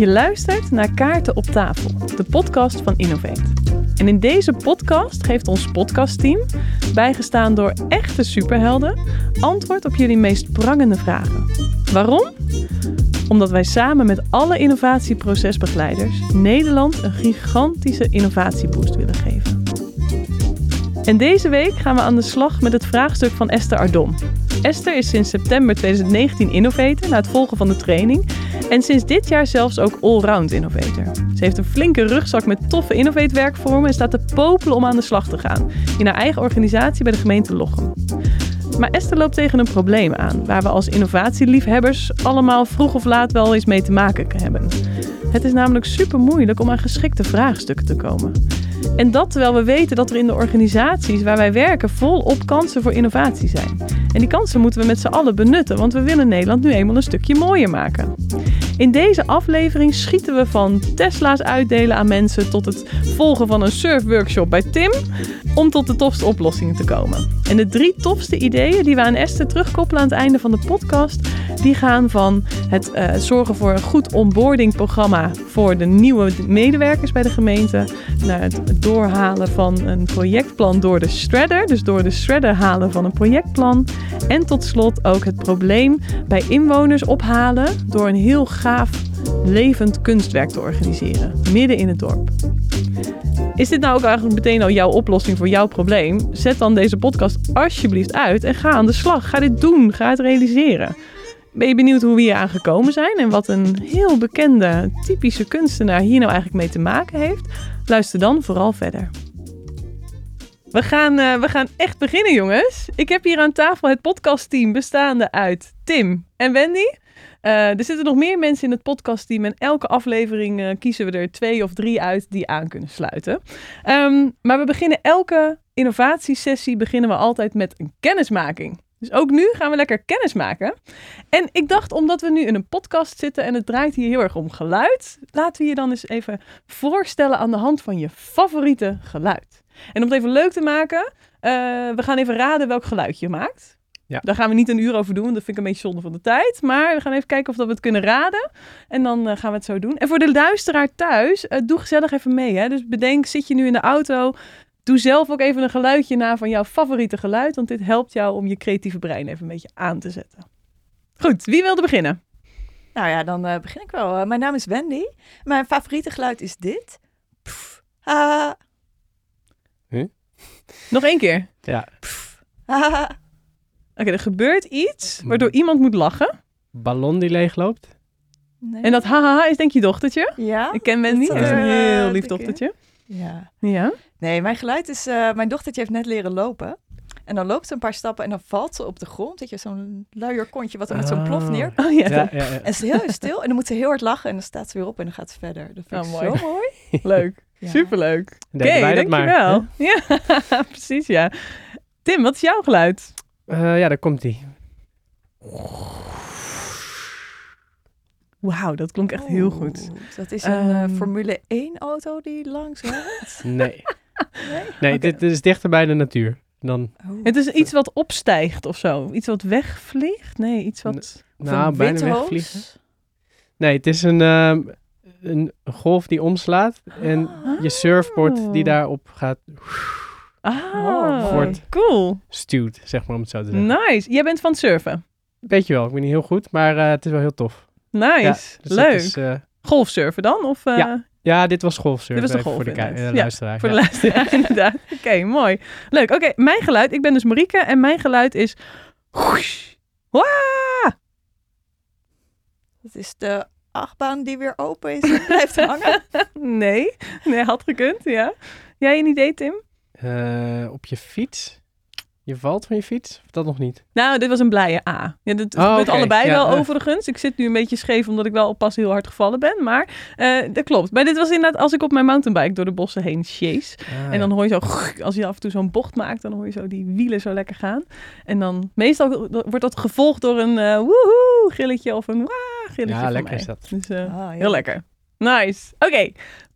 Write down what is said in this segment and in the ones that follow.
Je luistert naar Kaarten op tafel, de podcast van Innovate. En in deze podcast geeft ons podcastteam, bijgestaan door echte superhelden, antwoord op jullie meest prangende vragen. Waarom? Omdat wij samen met alle innovatieprocesbegeleiders Nederland een gigantische innovatieboost willen geven. En deze week gaan we aan de slag met het vraagstuk van Esther Ardon. Esther is sinds september 2019 innovator na het volgen van de training en sinds dit jaar zelfs ook allround innovator. Ze heeft een flinke rugzak met toffe innovate werkvormen en staat te popelen om aan de slag te gaan in haar eigen organisatie bij de gemeente Lochem. Maar Esther loopt tegen een probleem aan, waar we als innovatieliefhebbers allemaal vroeg of laat wel eens mee te maken hebben. Het is namelijk super moeilijk om aan geschikte vraagstukken te komen. En dat terwijl we weten dat er in de organisaties waar wij werken volop kansen voor innovatie zijn. En die kansen moeten we met z'n allen benutten, want we willen Nederland nu eenmaal een stukje mooier maken. In deze aflevering schieten we van Tesla's uitdelen aan mensen tot het volgen van een surfworkshop bij Tim, om tot de tofste oplossingen te komen. En de drie tofste ideeën die we aan Esther terugkoppelen aan het einde van de podcast, die gaan van het uh, zorgen voor een goed onboardingprogramma voor de nieuwe medewerkers bij de gemeente, naar het doorhalen van een projectplan door de shredder, dus door de shredder halen van een projectplan, en tot slot ook het probleem bij inwoners ophalen door een heel gaaf levend kunstwerk te organiseren, midden in het dorp. Is dit nou ook eigenlijk meteen al jouw oplossing voor jouw probleem? Zet dan deze podcast alsjeblieft uit en ga aan de slag. Ga dit doen, ga het realiseren. Ben je benieuwd hoe we hier aan gekomen zijn en wat een heel bekende, typische kunstenaar hier nou eigenlijk mee te maken heeft? Luister dan vooral verder. We gaan, uh, we gaan echt beginnen, jongens. Ik heb hier aan tafel het podcastteam bestaande uit Tim en Wendy. Uh, er zitten nog meer mensen in het podcastteam en elke aflevering uh, kiezen we er twee of drie uit die aan kunnen sluiten. Um, maar we beginnen elke innovatiesessie beginnen we altijd met een kennismaking. Dus ook nu gaan we lekker kennis maken. En ik dacht, omdat we nu in een podcast zitten en het draait hier heel erg om geluid, laten we je dan eens even voorstellen aan de hand van je favoriete geluid. En om het even leuk te maken, uh, we gaan even raden welk geluid je maakt. Ja. Daar gaan we niet een uur over doen, want dat vind ik een beetje zonde van de tijd. Maar we gaan even kijken of dat we het kunnen raden. En dan uh, gaan we het zo doen. En voor de luisteraar thuis, uh, doe gezellig even mee. Hè? Dus bedenk, zit je nu in de auto, Doe zelf ook even een geluidje na van jouw favoriete geluid, want dit helpt jou om je creatieve brein even een beetje aan te zetten. Goed, wie wilde beginnen? Nou ja, dan uh, begin ik wel. Uh, mijn naam is Wendy. Mijn favoriete geluid is dit. Pff. Huh? Nog één keer. Ja. Ah. Oké, okay, er gebeurt iets waardoor iemand moet lachen. Ballon die leegloopt. Nee. En dat haha is denk je dochtertje? Ja. Ik ken Wendy. Dat is een heel lief dochtertje. Ja. Ja? Nee, mijn geluid is... Uh, mijn dochtertje heeft net leren lopen. En dan loopt ze een paar stappen en dan valt ze op de grond. Weet je, zo'n luier kontje wat er met zo'n plof neer. Oh, ja. Ja, ja, ja. En ze is heel stil. En dan moet ze heel hard lachen. En dan staat ze weer op en dan gaat ze verder. Dat vind ik oh, mooi. zo mooi. Leuk. Ja. Superleuk. Oké, dat dankjewel. maar, Ja, precies ja. Tim, wat is jouw geluid? Uh, ja, daar komt hij. Wauw, dat klonk echt heel goed. Dat is een uh, Ehm. Formule 1 auto die langs rijdt. Nee. Nee? Nee, dit, dit is dichter bij de natuur. Dan, Oeh. Het is iets wat opstijgt of zo. Iets wat wegvliegt? Nee, iets wat... Nou, een bijna wegvliegen. Nee, het is een, ehm, een golf die omslaat. En je surfboard die daarop gaat Ah, Oh, cool. stuwt, zeg maar om het zo te zeggen. Nice. Jij bent van het surfen. Weet je wel, ik ben niet heel goed, maar eh, het is wel heel tof. Nice. Ja, dus Leuk. is, eh, Golfsurfen dan? Of, eh, Ja, ja, dit was golfsurfen. Dit was de golf, voor de, eh, Ja, luisteraar. Voor de luisteraar, inderdaad. Oké, mooi. Leuk. Oké, mijn geluid. Ik ben dus Marieke en mijn geluid is... Waa! Dat is de achtbaan die weer open is en blijft hangen. Nee, nee, had gekund, ja. Jij een idee, Tim? Eh, op je fiets? Je valt van je fiets? Of dat nog niet? Nou, dit was een blije A. Ja, dit Oh, gebeurt oké. allebei Ja, wel eh. overigens. Ik zit nu een beetje scheef omdat ik wel pas heel hard gevallen ben. Maar eh, dat klopt. Maar dit was inderdaad als ik op mijn mountainbike door de bossen heen chase. Ah, En dan hoor je zo, als je af en toe zo'n bocht maakt, dan hoor je zo die wielen zo lekker gaan. En dan meestal wordt dat gevolgd door een eh woehoe gilletje of een waa gilletje Ja, van lekker mij. is dat. Dus Ah, heel lekker. Nice. Oké,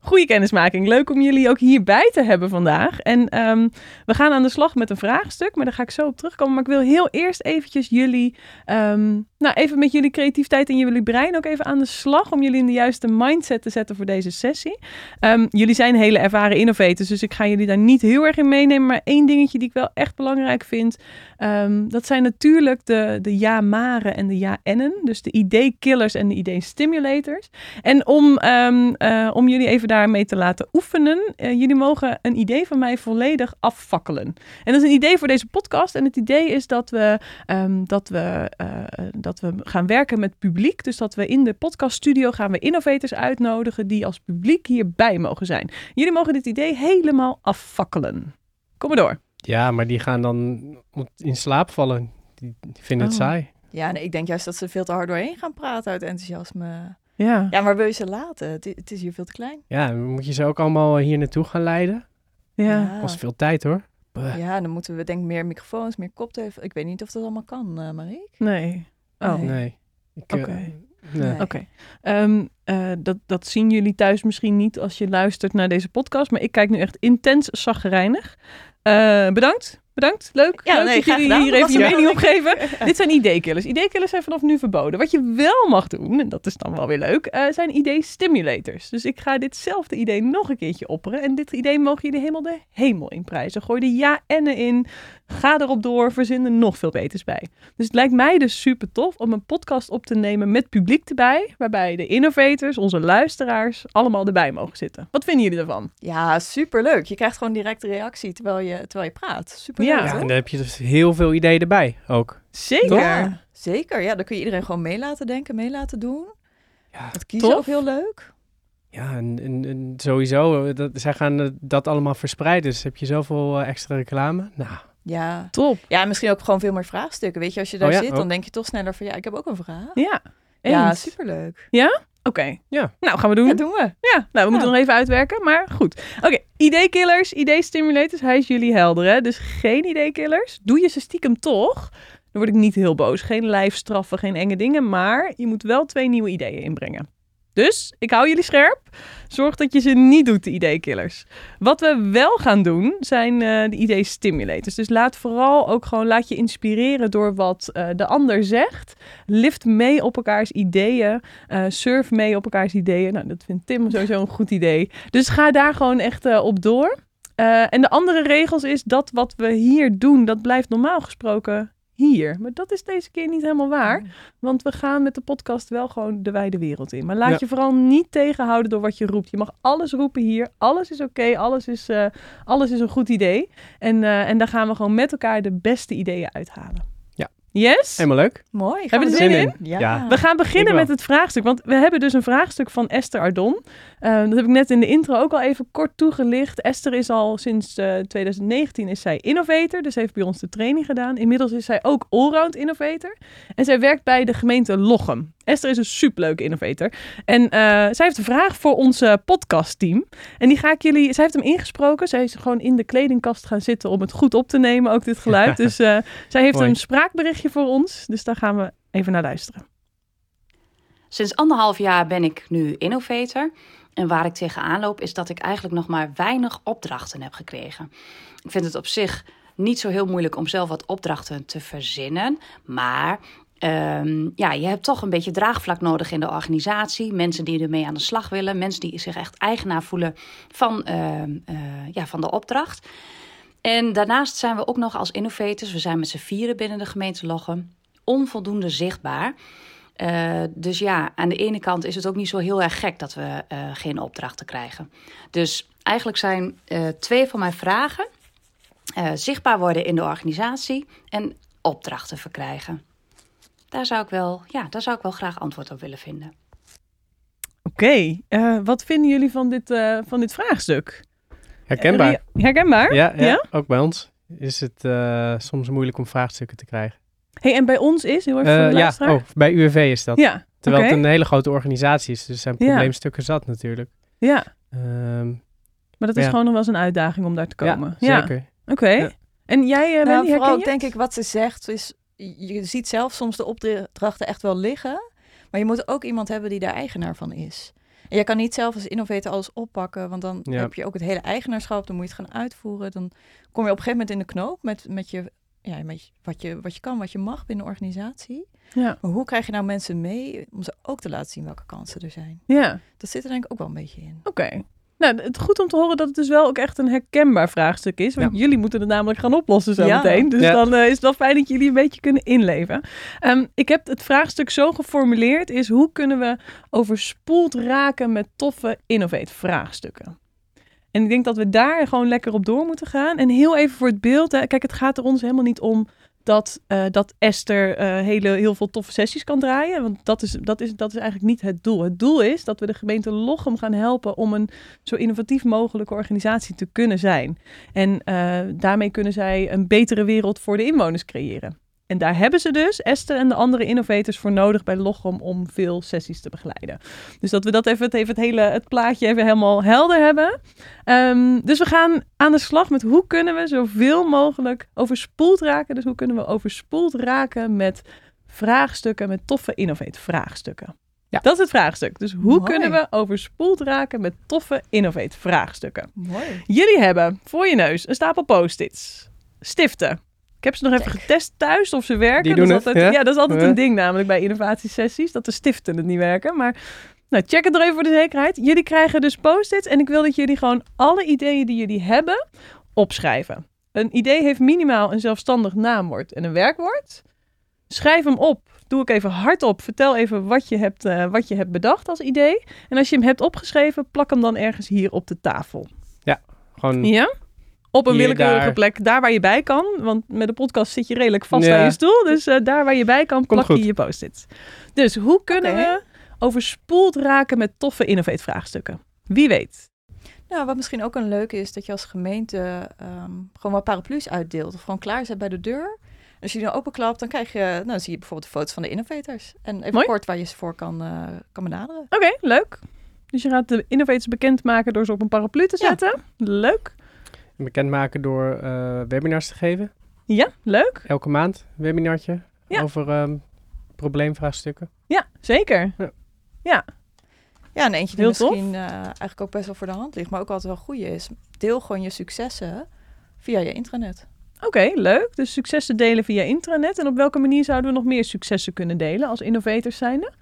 Goede kennismaking. Leuk om jullie ook hierbij te hebben vandaag. En ehm, we gaan aan de slag met een vraagstuk, maar daar ga ik zo op terugkomen. Maar ik wil heel eerst eventjes jullie, ehm, nou even met jullie creativiteit en jullie brein ook even aan de slag om jullie in de juiste mindset te zetten voor deze sessie. Ehm, jullie zijn hele ervaren innovators, dus ik ga jullie daar niet heel erg in meenemen. Maar één dingetje die ik wel echt belangrijk vind, dat zijn natuurlijk de, de ja-maren en de ja-ennen. Dus de idee-killers en de idee-stimulators. En om, uh, om jullie even daarmee te laten oefenen. Uh, jullie mogen een idee van mij volledig afvakkelen. En dat is een idee voor deze podcast. En het idee is dat we, um, dat we, uh, dat we gaan werken met publiek. Dus dat we in de podcaststudio gaan we innovators uitnodigen die als publiek hierbij mogen zijn. Jullie mogen dit idee helemaal afvakkelen. Kom maar door. Ja, maar die gaan dan in slaap vallen. Die, vinden het oh. saai. Ja, nee, ik denk juist dat ze veel te hard doorheen gaan praten uit enthousiasme. Ja. ja, maar wil je ze laten? Het, het is hier veel te klein. Ja, moet je ze ook allemaal hier naartoe gaan leiden? Ja. ja. Kost veel tijd hoor. Ja, dan moeten we denk ik meer microfoons, meer koptelefoons. Ik weet niet of dat allemaal kan, uh, Mariek. Nee. Oh. Nee. Oké. Okay. Nee. Oké. Um, uh, dat, dat zien jullie thuis misschien niet als je luistert naar deze podcast. Maar ik kijk nu echt intens zagrijnig. Uh, bedankt. Bedankt. Leuk. Ja, Leuk nee, dat jullie hier even je mening op geven. Dit zijn ideekillers. Ideekillers zijn vanaf nu verboden. Wat je wel mag doen, en dat is dan wel weer leuk, uh, zijn idee-stimulators. Dus ik ga ditzelfde idee nog een keertje opperen. En dit idee mogen jullie helemaal de hemel in prijzen. Gooi de ja-ennen in. Ga erop door. Verzin er nog veel beters bij. Dus het lijkt mij dus super tof om een podcast op te nemen met publiek erbij. Waarbij de innovators, onze luisteraars, allemaal erbij mogen zitten. Wat vinden jullie ervan? Ja, super leuk. Je krijgt gewoon direct reactie terwijl je, terwijl je praat. Super ja. en dan heb je dus heel veel ideeën erbij ook. Zeker. Ja, zeker. Ja, dan kun je iedereen gewoon mee laten denken, mee laten doen. Ja, het kiezen tof. ook heel leuk. Ja, en, en, sowieso, dat, zij gaan dat allemaal verspreiden. Dus heb je zoveel uh, extra reclame. Nou, ja, top. Ja, misschien ook gewoon veel meer vraagstukken. Weet je, als je daar oh zit, dan denk je toch sneller van ja, ik heb ook een vraag. Ja, eens. ja superleuk. Ja? Oké. Ja. Nou, gaan we doen. Dat doen we. Ja, nou, we moeten nog even uitwerken, maar goed. Oké, okay. idee-killers, idee-stimulators, hij is jullie helder, hè? Dus geen idee-killers. Doe je ze stiekem toch, dan word ik niet heel boos. Geen lijfstraffen, geen enge dingen, maar je moet wel twee nieuwe ideeën inbrengen. Dus ik hou jullie scherp. Zorg dat je ze niet doet, de ideekillers. Wat we wel gaan doen, zijn uh, de idee-stimulators. Dus laat vooral ook gewoon, laat je inspireren door wat uh, de ander zegt. Lift mee op elkaars ideeën. Uh, surf mee op elkaars ideeën. Nou, dat vindt Tim sowieso een goed idee. Dus ga daar gewoon echt op door. en de andere regels is dat wat we hier doen, dat blijft normaal gesproken hier. Maar dat is deze keer niet helemaal waar. Mm. Want we gaan met de podcast wel gewoon de wijde wereld in. Maar laat je vooral niet tegenhouden door wat je roept. Je mag alles roepen hier. Alles is oké. alles, is, uh, alles is een goed idee. En, uh, en daar gaan we gewoon met elkaar de beste ideeën uithalen. Yes? Helemaal leuk. Mooi. Hebben we er zin in? Ja. We gaan beginnen met het vraagstuk. Want we hebben dus een vraagstuk van Esther Ardon. Uh, dat heb ik net in de intro ook al even kort toegelicht. Esther is al sinds uh, 2019 is zij innovator. Dus heeft bij ons de training gedaan. Inmiddels is zij ook allround innovator. En zij werkt bij de gemeente Lochem. Esther is een superleuke innovator. En uh, zij heeft een vraag voor ons podcastteam. En die ga ik jullie... Zij heeft hem ingesproken. Zij is gewoon in de kledingkast gaan zitten om het goed op te nemen, ook dit geluid. dus uh, zij heeft Mooi. een spraakberichtje voor ons. Dus daar gaan we even naar luisteren. Sinds anderhalf jaar ben ik nu innovator. En waar ik tegenaan loop is dat ik eigenlijk nog maar weinig opdrachten heb gekregen. Ik vind het op zich niet zo heel moeilijk om zelf wat opdrachten te verzinnen. Maar Um, ja, je hebt toch een beetje draagvlak nodig in de organisatie. Mensen die ermee aan de slag willen. Mensen die zich echt eigenaar voelen van, uh, uh, ja, van de opdracht. En daarnaast zijn we ook nog als innovators, we zijn met z'n vieren binnen de gemeente Lochem, onvoldoende zichtbaar. Uh, dus ja, aan de ene kant is het ook niet zo heel erg gek dat we geen opdrachten krijgen. Dus eigenlijk zijn twee van mijn vragen zichtbaar worden in de organisatie en opdrachten verkrijgen. Daar zou ik wel, ja, daar zou ik wel graag antwoord op willen vinden. Oké, okay. uh, wat vinden jullie van dit, uh, van dit vraagstuk? Herkenbaar. Herkenbaar? Ja, ja, ja? ook bij ons is het uh, soms moeilijk om vraagstukken te krijgen. hey, en bij ons is, heel erg voor de Ja, oh, bij UWV is dat. Ja, Terwijl okay. het een hele grote organisatie is, dus er zijn probleemstukken ja. zat natuurlijk. Ja. Um, maar dat is gewoon nog wel eens een uitdaging om daar te komen. Ja, zeker. Oké. Okay. En jij, uh, nou, vooral denk ik wat ze zegt is je ziet zelf soms de opdrachten echt wel liggen. Maar je moet ook iemand hebben die daar eigenaar van is. En je kan niet zelf als innovator alles oppakken, want dan Ja. heb je ook het hele eigenaarschap, dan moet je het gaan uitvoeren. Dan kom je op een gegeven moment in de knoop met, met, je, ja, met wat, je, wat je kan, wat je mag binnen een organisatie. Ja. Maar hoe krijg je nou mensen mee om ze ook te laten zien welke kansen er zijn? Ja, Dat zit er denk ik ook wel een beetje in. oké. Nou, het goed om te horen dat het dus wel ook echt een herkenbaar vraagstuk is. Want jullie moeten het namelijk gaan oplossen zo Ja. meteen. Dus Ja. dan eh, is het wel fijn dat jullie een beetje kunnen inleven. Ehm, ik heb het vraagstuk zo geformuleerd is hoe kunnen we overspoeld raken met toffe innovate vraagstukken. En ik denk dat we daar gewoon lekker op door moeten gaan. En heel even voor het beeld. Hè. Kijk, het gaat er ons helemaal niet om dat, eh, dat Esther eh, hele, heel veel toffe sessies kan draaien. Want dat is, dat, is, dat is eigenlijk niet het doel. Het doel is dat we de gemeente Lochem gaan helpen om een zo innovatief mogelijke organisatie te kunnen zijn. En eh, daarmee kunnen zij een betere wereld voor de inwoners creëren. En daar hebben ze dus Esther en de andere innovators voor nodig bij Lochem om veel sessies te begeleiden. Dus dat we dat even, het, even het hele het plaatje even helemaal helder hebben. Ehm, dus we gaan aan de slag met hoe kunnen we zoveel mogelijk overspoeld raken. Dus hoe kunnen we overspoeld raken met vraagstukken, met toffe innovate vraagstukken. Ja. Dat is het vraagstuk. Dus hoe Mooi. kunnen we overspoeld raken met toffe innovate vraagstukken? Mooi. Jullie hebben voor je neus een stapel post-its, stiften. Ik heb ze nog even getest thuis of ze werken. Die dat is het, altijd, ja? ja? dat is altijd Ja. een ding namelijk bij innovatiesessies, dat de stiften het niet werken. Maar nou, check het er even voor de zekerheid. Jullie krijgen dus post-its en ik wil dat jullie gewoon alle ideeën die jullie hebben opschrijven. Een idee heeft minimaal een zelfstandig naamwoord en een werkwoord. Schrijf hem op. Doe ik even hardop. Vertel even wat je, hebt, eh, wat je hebt bedacht als idee. En als je hem hebt opgeschreven, plak hem dan ergens hier op de tafel. Gewoon, Ja? Op een willekeurige daar. plek, daar waar je bij kan. Want met de podcast zit je redelijk vast Ja. aan je stoel. Dus eh, daar waar je bij kan, plak je je post-its. Dus hoe kunnen we overspoeld raken met toffe innovate vraagstukken? Wie weet. Nou, wat misschien ook een leuke is, dat je als gemeente ehm, gewoon wat paraplu's uitdeelt. Of gewoon klaar zet bij de deur. Als je die dan openklapt, dan krijg je, nou, dan zie je bijvoorbeeld de foto's van de innovators. En even Mooi. kort waar je ze voor kan, eh, kan benaderen. Oké, leuk. Dus je gaat de innovators bekendmaken door ze op een paraplu te Ja. zetten. Leuk. Bekendmaken door eh, webinars te geven. Ja, leuk. Elke maand een webinartje Ja. over ehm, probleemvraagstukken. Ja, zeker. Ja, en eentje die Heel misschien eh, eigenlijk ook best wel voor de hand ligt, maar ook altijd wel goed is. Deel gewoon je successen via je intranet. Oké, leuk. Dus successen delen via intranet. En op welke manier zouden we nog meer successen kunnen delen als innovators zijnde?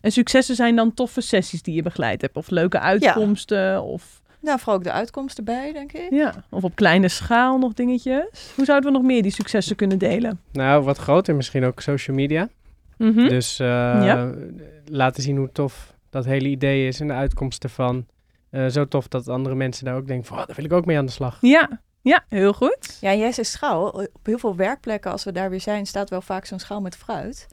En successen zijn dan toffe sessies die je begeleid hebt. Of leuke uitkomsten. Of, Nou, vooral ook de uitkomst erbij, denk ik. ja, of op kleine schaal nog dingetjes. Hoe zouden we nog meer die successen kunnen delen? Nou, wat groter misschien ook social media. Mhm. Dus eh, Ja. laten zien hoe tof dat hele idee is en de uitkomst ervan. Eh, zo tof dat andere mensen daar ook denken van, oh, daar wil ik ook mee aan de slag. Ja, ja, heel goed. Ja, jij zei schaal. Op heel veel werkplekken, als we daar weer zijn, staat wel vaak zo'n schaal met fruit.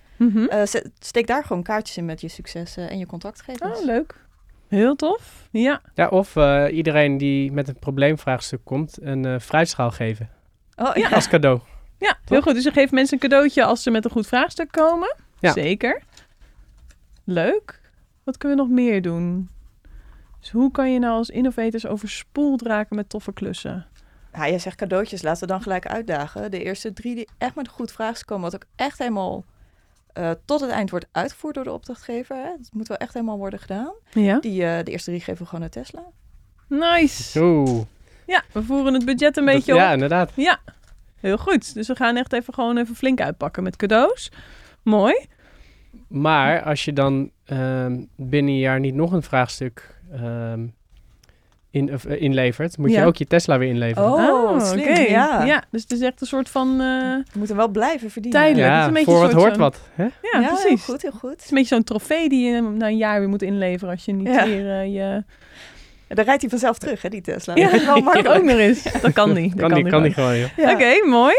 Zet- steek daar gewoon kaartjes in met je successen en je contactgegevens. Oh, leuk. Heel tof. Ja. Ja, of eh, iedereen die met een probleemvraagstuk komt, een eh fruitschaal geven. Oh, Ja. Als cadeau. Ja, heel goed. Dus je geeft mensen een cadeautje als ze met een goed vraagstuk komen. Ja. Zeker. Leuk. Wat kunnen we nog meer doen? Dus hoe kan je nou als innovators overspoeld raken met toffe klussen? Ja, jij zegt cadeautjes, laten we dan gelijk uitdagen. De eerste drie die echt met een goed vraagstuk komen, wat ook echt helemaal eh, tot het eind wordt uitgevoerd door de opdrachtgever. Hè? Dat moet wel echt helemaal worden gedaan. Ja. Die, eh, de eerste drie geven we gewoon naar Tesla. Nice. Oeh. Ja, we voeren het budget een beetje Dat- op. Ja, inderdaad. Ja, heel goed. Dus we gaan echt even gewoon even flink uitpakken met cadeaus. Mooi. Maar als je dan ehm, binnen een jaar niet nog een vraagstuk ehm, in, of, eh, inlevert, moet Ja. je ook je Tesla weer inleveren. Oh, slim, oké. ja. ja. Dus het is echt een soort van... eh, We moeten wel blijven verdienen. Tijdelijk. het is ja, een beetje voor wat soort hoort wat. Hè? ja, heel precies. goed, heel goed. Het is een beetje zo'n trofee die je na een jaar weer moet inleveren als je niet Ja. weer eh, je... En dan rijdt hij vanzelf terug, hè, die Tesla. Ja, Dat is wel makkelijk. ook nog eens. Dat kan niet. Dat Kan, die, kan die gewoon. Oké, mooi.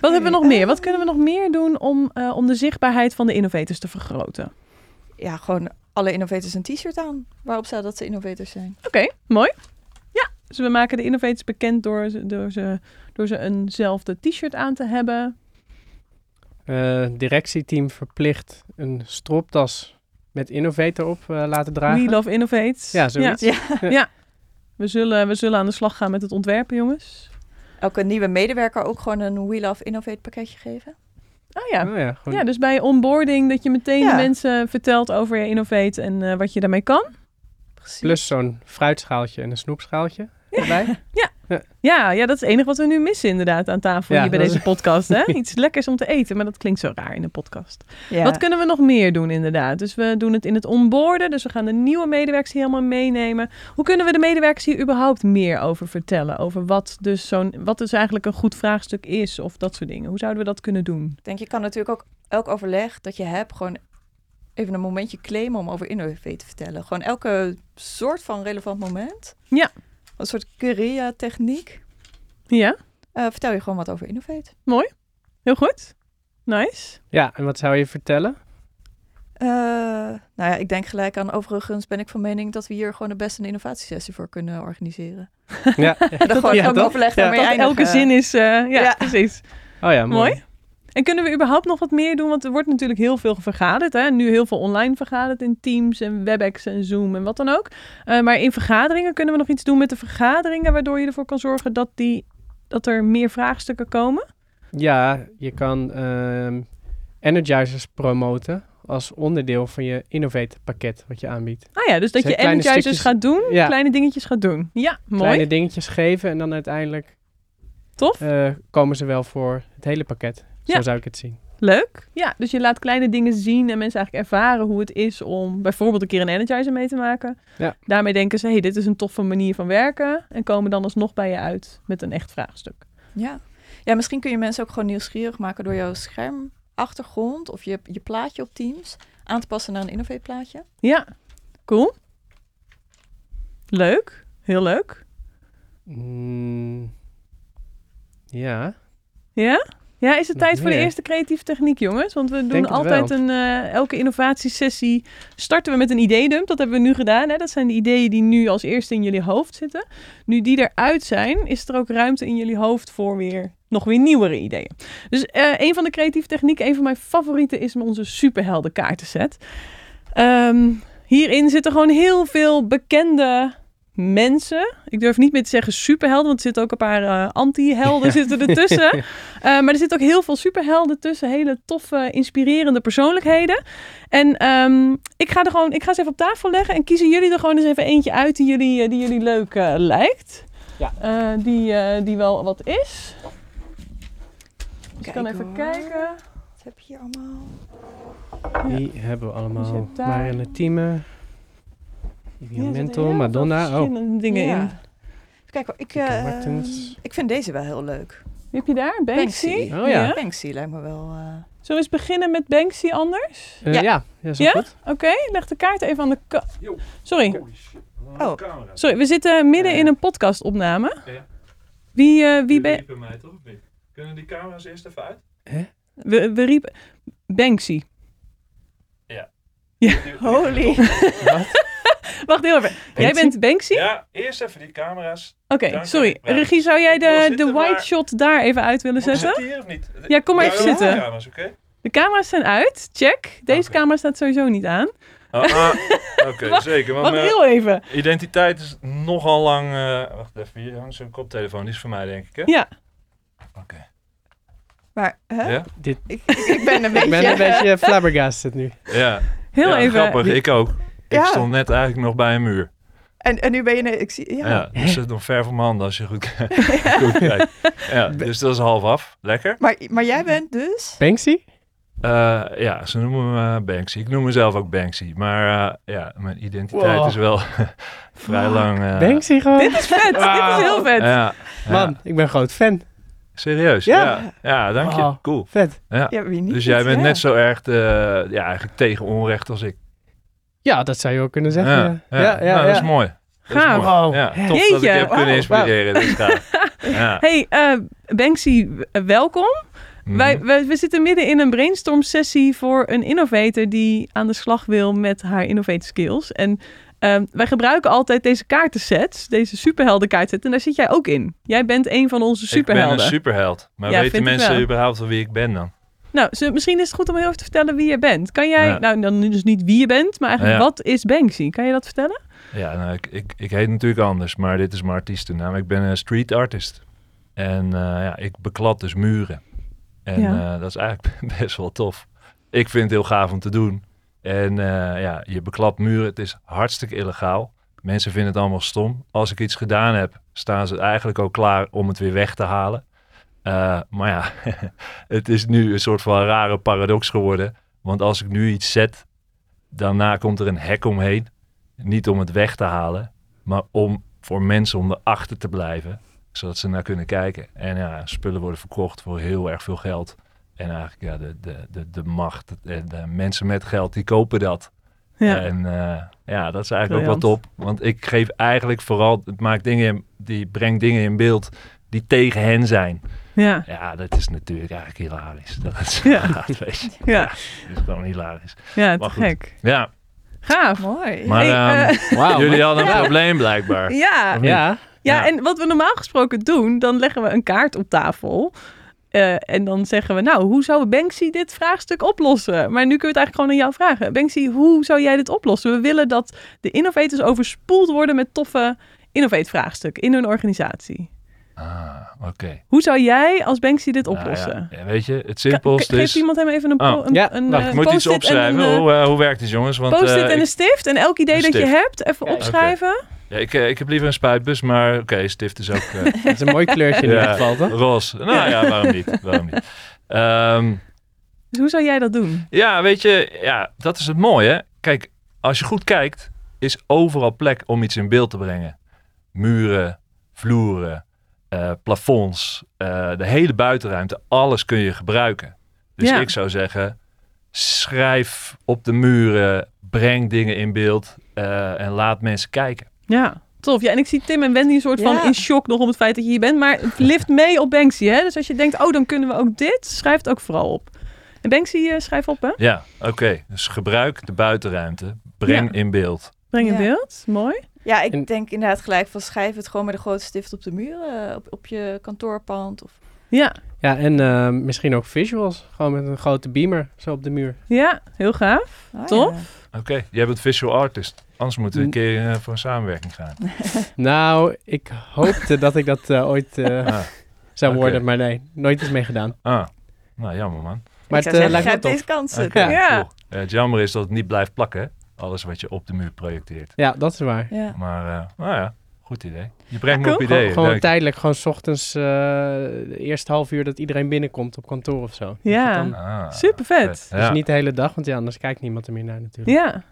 Wat hebben we nog meer? Wat kunnen we nog meer doen om, eh, om de zichtbaarheid van de innovators te vergroten? Ja, gewoon alle innovators een t-shirt aan. Waarop staat dat ze innovators zijn. Oké, mooi. Ja, dus we maken de innovators bekend door ze, door ze, door ze eenzelfde t-shirt aan te hebben. Eh, directieteam verplicht een stropdas met innovator op eh, laten dragen. We love innovates. Ja, zoiets. Ja. We, zullen, we zullen aan de slag gaan met het ontwerpen, jongens. Elke nieuwe medewerker ook gewoon een We Love Innovate pakketje geven. Oh ja. Oh ja, dus bij onboarding dat je meteen Ja. de mensen vertelt over je Innovate en eh, wat je daarmee kan. Precies. plus zo'n fruitschaaltje en een snoepschaaltje erbij. Ja, ja, dat is het enige wat we nu missen inderdaad aan tafel Ja, hier bij deze is- podcast. Hè? Iets lekkers om te eten, maar dat klinkt zo raar in een podcast. Ja. Wat kunnen we nog meer doen inderdaad? Dus we doen het in het onboarden, dus we gaan de nieuwe medewerkers hier helemaal meenemen. Hoe kunnen we de medewerkers hier überhaupt meer over vertellen? Over wat dus, zo'n, wat dus eigenlijk een goed vraagstuk is of dat soort dingen. Hoe zouden we dat kunnen doen? Ik denk, je kan natuurlijk ook elk overleg dat je hebt, gewoon even een momentje claimen om over Innovate te vertellen. Gewoon elke soort van relevant moment. Ja. Een soort guerrilla-techniek. Ja, Eh, vertel je gewoon wat over Innovate. heel goed. Nice. Ja, en wat zou je vertellen? Eh, nou ja, ik denk gelijk aan, overigens ben ik van mening dat we hier gewoon de beste een innovatiesessie voor kunnen organiseren. Ja. Dan gewoon ja, overleg Ja. daarmee Dat eindigen. elke zin is, eh, ja, Ja. precies. Oh ja, mooi. Mooi. En kunnen we überhaupt nog wat meer doen? Want er wordt natuurlijk heel veel vergaderd. Hè? Nu heel veel online vergaderd in Teams en WebEx en Zoom en wat dan ook. Eh, maar in vergaderingen kunnen we nog iets doen met de vergaderingen... waardoor je ervoor kan zorgen dat, die, dat er meer vraagstukken komen? Ja, je kan ehm, energizers promoten als onderdeel van je Innovate pakket wat je aanbiedt. Ah ja, dus dat je energizers stukjes- gaat doen, Ja. kleine dingetjes gaat doen. Ja, mooi. Kleine dingetjes geven en dan uiteindelijk Tof. eh, komen ze wel voor het hele pakket. Zo Ja. zou ik het zien. Leuk. Ja, dus je laat kleine dingen zien en mensen eigenlijk ervaren hoe het is om bijvoorbeeld een keer een energizer mee te maken. Ja. Daarmee denken ze, hey, dit is een toffe manier van werken. En komen dan alsnog bij je uit met een echt vraagstuk. Ja. ja, misschien kun je mensen ook gewoon nieuwsgierig maken door jouw schermachtergrond of je, je plaatje op Teams aan te passen naar een Innovate plaatje. Ja, cool. Leuk. Heel leuk. Mm, ja. Ja? Ja, is het tijd voor de eerste creatieve techniek, jongens? Want we doen altijd een... eh, elke innovatiesessie starten we met een ideedump. Dat hebben we nu gedaan. Hè? Dat zijn de ideeën die nu als eerste in jullie hoofd zitten. Nu die eruit zijn, is er ook ruimte in jullie hoofd voor weer nog weer nieuwere ideeën. Dus eh, een van de creatieve technieken, een van mijn favorieten, is onze superhelden kaartenset. Ehm, hierin zitten gewoon heel veel bekende mensen. Ik durf niet meer te zeggen superhelden, want er zitten ook een paar eh, anti-helden zitten ertussen. Eh, maar er zitten ook heel veel superhelden tussen. Hele toffe, inspirerende persoonlijkheden. En ehm, ik ga er gewoon, ik ga ze even op tafel leggen en kiezen jullie er gewoon eens even eentje uit die jullie, eh, die jullie leuk eh, lijkt. Ja. Eh, die, eh, die wel wat is. Dus ik kan even hoor. kijken. Wat heb je hier allemaal? Die hebben we allemaal. daar- Marianne Thieme. Ja, er Mentel, heel veel Madonna. Oh, dingen Ja. in. Kijk, hoor, ik, eh, ik vind deze wel heel leuk. Wie heb je daar? Banksy? Oh ja. Banksy lijkt me wel... eh, Zullen we eens beginnen met Banksy anders? Eh, Ja. ja. ja, is Ja? goed. Oké, leg de kaart even aan de kant. Sorry. Oh. Sorry, we zitten midden in een podcastopname. Ja. Wie, eh, wie ben ben... mij toch of niet? Kunnen die camera's eerst even uit? we, we riepen... Banksy. Holy. Wacht heel even. Jij bent Banksy? Ja, eerst even die camera's. Oké, sorry. Regie, zou jij de, zitten, de white maar- shot daar even uit willen Moet ik zetten? hier of niet? Ja, kom maar even zitten. de camera's, oké? De camera's zijn uit. Check. Deze camera staat sowieso niet aan. Ah, ah, oké, Wacht, zeker. Want Wacht heel even. identiteit is nogal lang... eh, wacht even, hier hangt zo'n koptelefoon. Die is voor mij, denk ik, hè? Ja. Oké. Maar, hè? Ja? Dit, Ik, ik ben een beetje... ik ben een beetje flabbergasted nu. Ja. Heel Ja, even. grappig. Ik ook. Ik stond net eigenlijk nog bij een muur. En, en nu ben je... Ik zie, ja. Ja, dus het is nog ver van mijn handen als je goed, goed kijkt. Ja, dus dat is half af. Lekker. Maar, maar jij bent dus... Banksy? Eh, ja, ze noemen me Banksy. Ik noem mezelf ook Banksy. Maar eh, ja, mijn identiteit Wow. is wel vrij lang... eh, Banksy gewoon? Dit is vet. Dit is heel vet. Ja, Man, ja. ik ben groot fan. serieus. Ja. Ja, ja, dank je. Cool. Vet. Ja. Ja, wie niet? Dus jij bent net zo erg de, ja, eigenlijk tegen onrecht als ik. Ja, dat zou je ook kunnen zeggen. Ja, ja, ja, ja. Nou, dat is mooi. Dat is Gaaf. mooi. Wow. Ja, tof dat ik heb kunnen Wauw. inspireren. Ja. Hey, eh, Banksy, welkom. Mhm. Wij, wij, we zitten midden in een brainstorm sessie voor een innovator die aan de slag wil met haar innovative skills. En ehm, wij gebruiken altijd deze kaartensets, deze superhelden kaartensets. En daar zit jij ook in. Jij bent een van onze superhelden. Ik ben een superheld. Maar Ja, weten mensen überhaupt wel wie ik ben dan? Nou, misschien is het goed om heel even te vertellen wie je bent. Kan jij, Ja. nou dan dus niet wie je bent, maar eigenlijk Ja. wat is Banksy? Kan je dat vertellen? Ja, nou, ik, ik, ik heet natuurlijk anders, maar dit is mijn artiestennaam. Ik ben een street artist. En eh, ja, ik beklad dus muren. En Ja. eh, dat is eigenlijk best wel tof. Ik vind het heel gaaf om te doen. En eh, ja, je beklapt muren. Het is hartstikke illegaal. Mensen vinden het allemaal stom. Als ik iets gedaan heb, staan ze eigenlijk ook klaar om het weer weg te halen. Eh, maar ja, het is nu een soort van rare paradox geworden. Want als ik nu iets zet, daarna komt er een hek omheen. Niet om het weg te halen, maar om voor mensen om erachter te blijven. Zodat ze naar kunnen kijken. En ja, spullen worden verkocht voor heel erg veel geld. En eigenlijk ja, de, de, de, de macht de mensen met geld, die kopen dat. Ja. En eh, ja, dat is eigenlijk ook wel top. Want ik geef eigenlijk vooral, het maakt dingen, in- die brengt dingen in beeld die tegen hen zijn. Ja. Ja, dat is natuurlijk eigenlijk hilarisch. Dat is, Ja. weet je. Ja. Dat is gewoon hilarisch. Ja, te Maar goed. gek. Ja, Gaaf. Mooi. maar Hey, ehm, Wauw. jullie hadden een Ja. probleem blijkbaar. Ja? Ja, Ja, Ja. en wat we normaal gesproken doen, dan leggen we een kaart op tafel. Eh, en dan zeggen we, nou, hoe zou Banksy dit vraagstuk oplossen? Maar nu kunnen we het eigenlijk gewoon aan jou vragen. Banksy, hoe zou jij dit oplossen? We willen dat de innovators overspoeld worden met toffe innovate-vraagstukken in hun organisatie. Ah, oké. Hoe zou jij als Banksy dit Nou oplossen? ja, ja, weet je, het simpelste Geeft is... iemand hem even een, Oh. een, Ja, een, eh, Ik moet iets post-it en opschrijven. een, eh, hoe, eh, hoe werkt dit, jongens? Want, Post-it en ik- een stift. En elk idee dat je hebt, even opschrijven. Ja, ik, eh, ik heb liever een spuitbus, maar oké, stift is ook... eh, dat is een mooi kleurtje in Ja. ieder geval, toch? roze. Nou ja, waarom niet? Waarom niet? Ehm, Dus hoe zou jij dat doen? ja, weet je, ja, dat is het mooie. Kijk, als je goed kijkt, is overal plek om iets in beeld te brengen. Muren, vloeren, eh, plafonds, eh, de hele buitenruimte, alles kun je gebruiken. Dus Ja. ik zou zeggen, schrijf op de muren, breng dingen in beeld eh, en laat mensen kijken. Ja, tof. Ja, en ik zie Tim en Wendy een soort van in shock nog om het feit dat je hier bent. Maar het lift mee op Banksy, hè? Dus als je denkt, oh, dan kunnen we ook dit, schrijf het ook vooral op. En Banksy, eh, schrijf op, hè? Ja, oké. Dus gebruik de buitenruimte, breng Ja. in beeld. Breng in Ja. beeld. Mooi. Ja, ik En- denk inderdaad gelijk van schrijf het gewoon met een grote stift op de muur, eh, op, op je kantoorpand. Of... Ja, Ja, en eh, misschien ook visuals. Gewoon met een grote beamer zo op de muur. ja, heel gaaf. Oh, Tof. ja. Oké, jij bent visual artist. Anders moeten we een keer eh, voor een samenwerking gaan. Nou, ik hoopte dat ik dat ooit eh, Ah, zou worden, maar nee, nooit is meegedaan. ah. nou jammer man. Maar ik het zeggen, lijkt me deze kansen. Ja. cool. Eh, het jammer is dat het niet blijft plakken, hè? Alles wat je op de muur projecteert. Ja, dat is waar. Ja. Maar eh, nou ja, goed idee. Je brengt me op Gewoon, ideeën. gewoon Leuk. tijdelijk, gewoon 's ochtends, eh de eerste half uur dat iedereen binnenkomt op kantoor of zo. Ja. Dan- Ah, Super vet. Dus Ja. niet de hele dag, want ja, anders kijkt niemand er meer naar natuurlijk. Ja,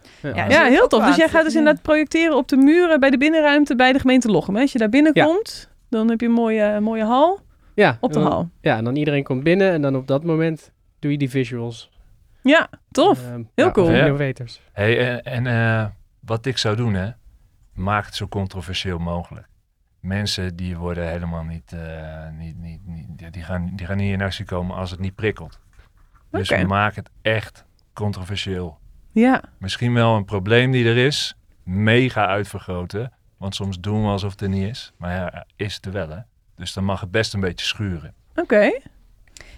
Ja, heel tof. Dus jij gaat dus inderdaad projecteren op de muren bij de binnenruimte bij de gemeente Lochem. hè? Als je daar binnenkomt, dan heb je een mooie, mooie hal Ja, op de dan- hal. Ja, en dan iedereen komt binnen en dan op dat moment doe je die visuals. Ja, tof. Ehm, Heel ja, cool. Innovators. Hey, en en eh, wat ik zou doen, hè, maak het zo controversieel mogelijk. Mensen die worden helemaal niet, eh, niet, niet, niet die, gaan, die gaan niet in actie komen als het niet prikkelt. Dus maak het echt controversieel. Ja, Misschien wel een probleem die er is, mega uitvergroten. Want soms doen we alsof het er niet is. Maar ja, is het er wel, hè. Dus dan mag het best een beetje schuren. oké.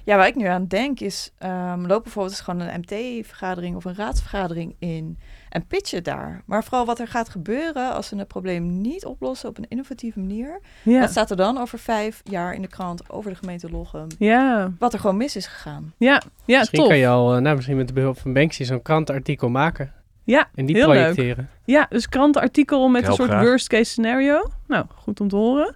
Ja, waar ik nu aan denk is, ehm loop bijvoorbeeld eens gewoon een MT-vergadering of een raadsvergadering in en pitch het daar. Maar vooral wat er gaat gebeuren als ze het probleem niet oplossen op een innovatieve manier. Ja. Wat staat er dan over vijf jaar in de krant over de gemeente Lochem? Ja, Wat er gewoon mis is gegaan. ja, ja misschien tof. kan je al, eh, nou, misschien met de behulp van Banksy zo'n krantenartikel maken. Ja, En die heel leuk. projecteren. Ja, dus krantenartikel met een soort graag. worst case scenario. Nou, goed om te horen.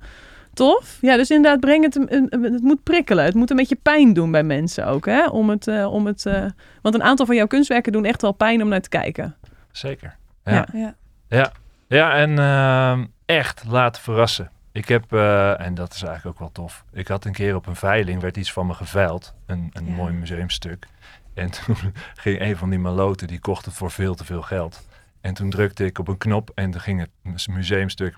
Tof. Ja, dus inderdaad, breng het, het moet prikkelen. Het moet een beetje pijn doen bij mensen ook, hè? Om het, eh, om het, eh, want een aantal van jouw kunstwerken doen echt wel pijn om naar te kijken. Zeker. Ja. Ja. Ja. Ja, ja en ehm, echt laten verrassen. Ik heb, eh, en dat is eigenlijk ook wel tof. Ik had een keer op een veiling, werd iets van me geveild. Een, een Ja. mooi museumstuk. En toen ging een van die maloten, die kocht het voor veel te veel geld. En toen drukte ik op een knop en toen ging het mu- museumstuk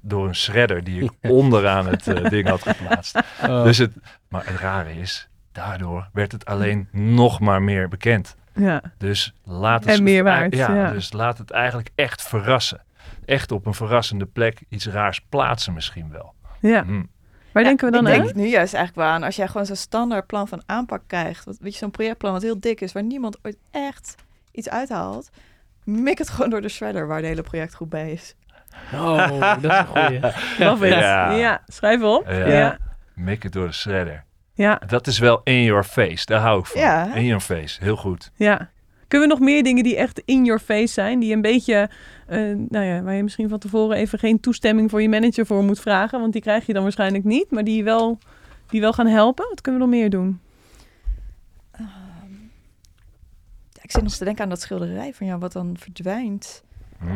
door een shredder die ik onderaan het eh, ding had geplaatst. Oh, Dus het, maar het rare is, daardoor werd het alleen nog maar meer bekend. meer Dus laat het En meer waard, Ja, ja. dus laat het eigenlijk echt verrassen. Echt op een verrassende plek iets raars plaatsen misschien wel. Ja. Hm. Waar Ja, denken we dan ik aan? denk nu juist eigenlijk wel aan als jij gewoon zo'n standaard plan van aanpak krijgt. Wat, weet je, zo'n projectplan wat heel dik is, waar niemand ooit echt iets uithaalt. Mik het gewoon door de shredder waar de hele projectgroep bij is. oh, dat is een goeie. Love it. Ja. Ja. schrijf op. Ja. Ja. Mik het door de shredder. Ja, Dat is wel in your face. Daar hou ik van. Ja. In your face. Heel goed. ja. Kunnen we nog meer dingen die echt in your face zijn? Die een beetje, eh, nou ja, waar je misschien van tevoren even geen toestemming voor je manager voor moet vragen. Want die krijg je dan waarschijnlijk niet. Maar die wel, die wel gaan helpen. Wat kunnen we nog meer doen? Ehm, ja, ik zit nog te denken aan dat schilderij van jou, wat dan verdwijnt. Hm.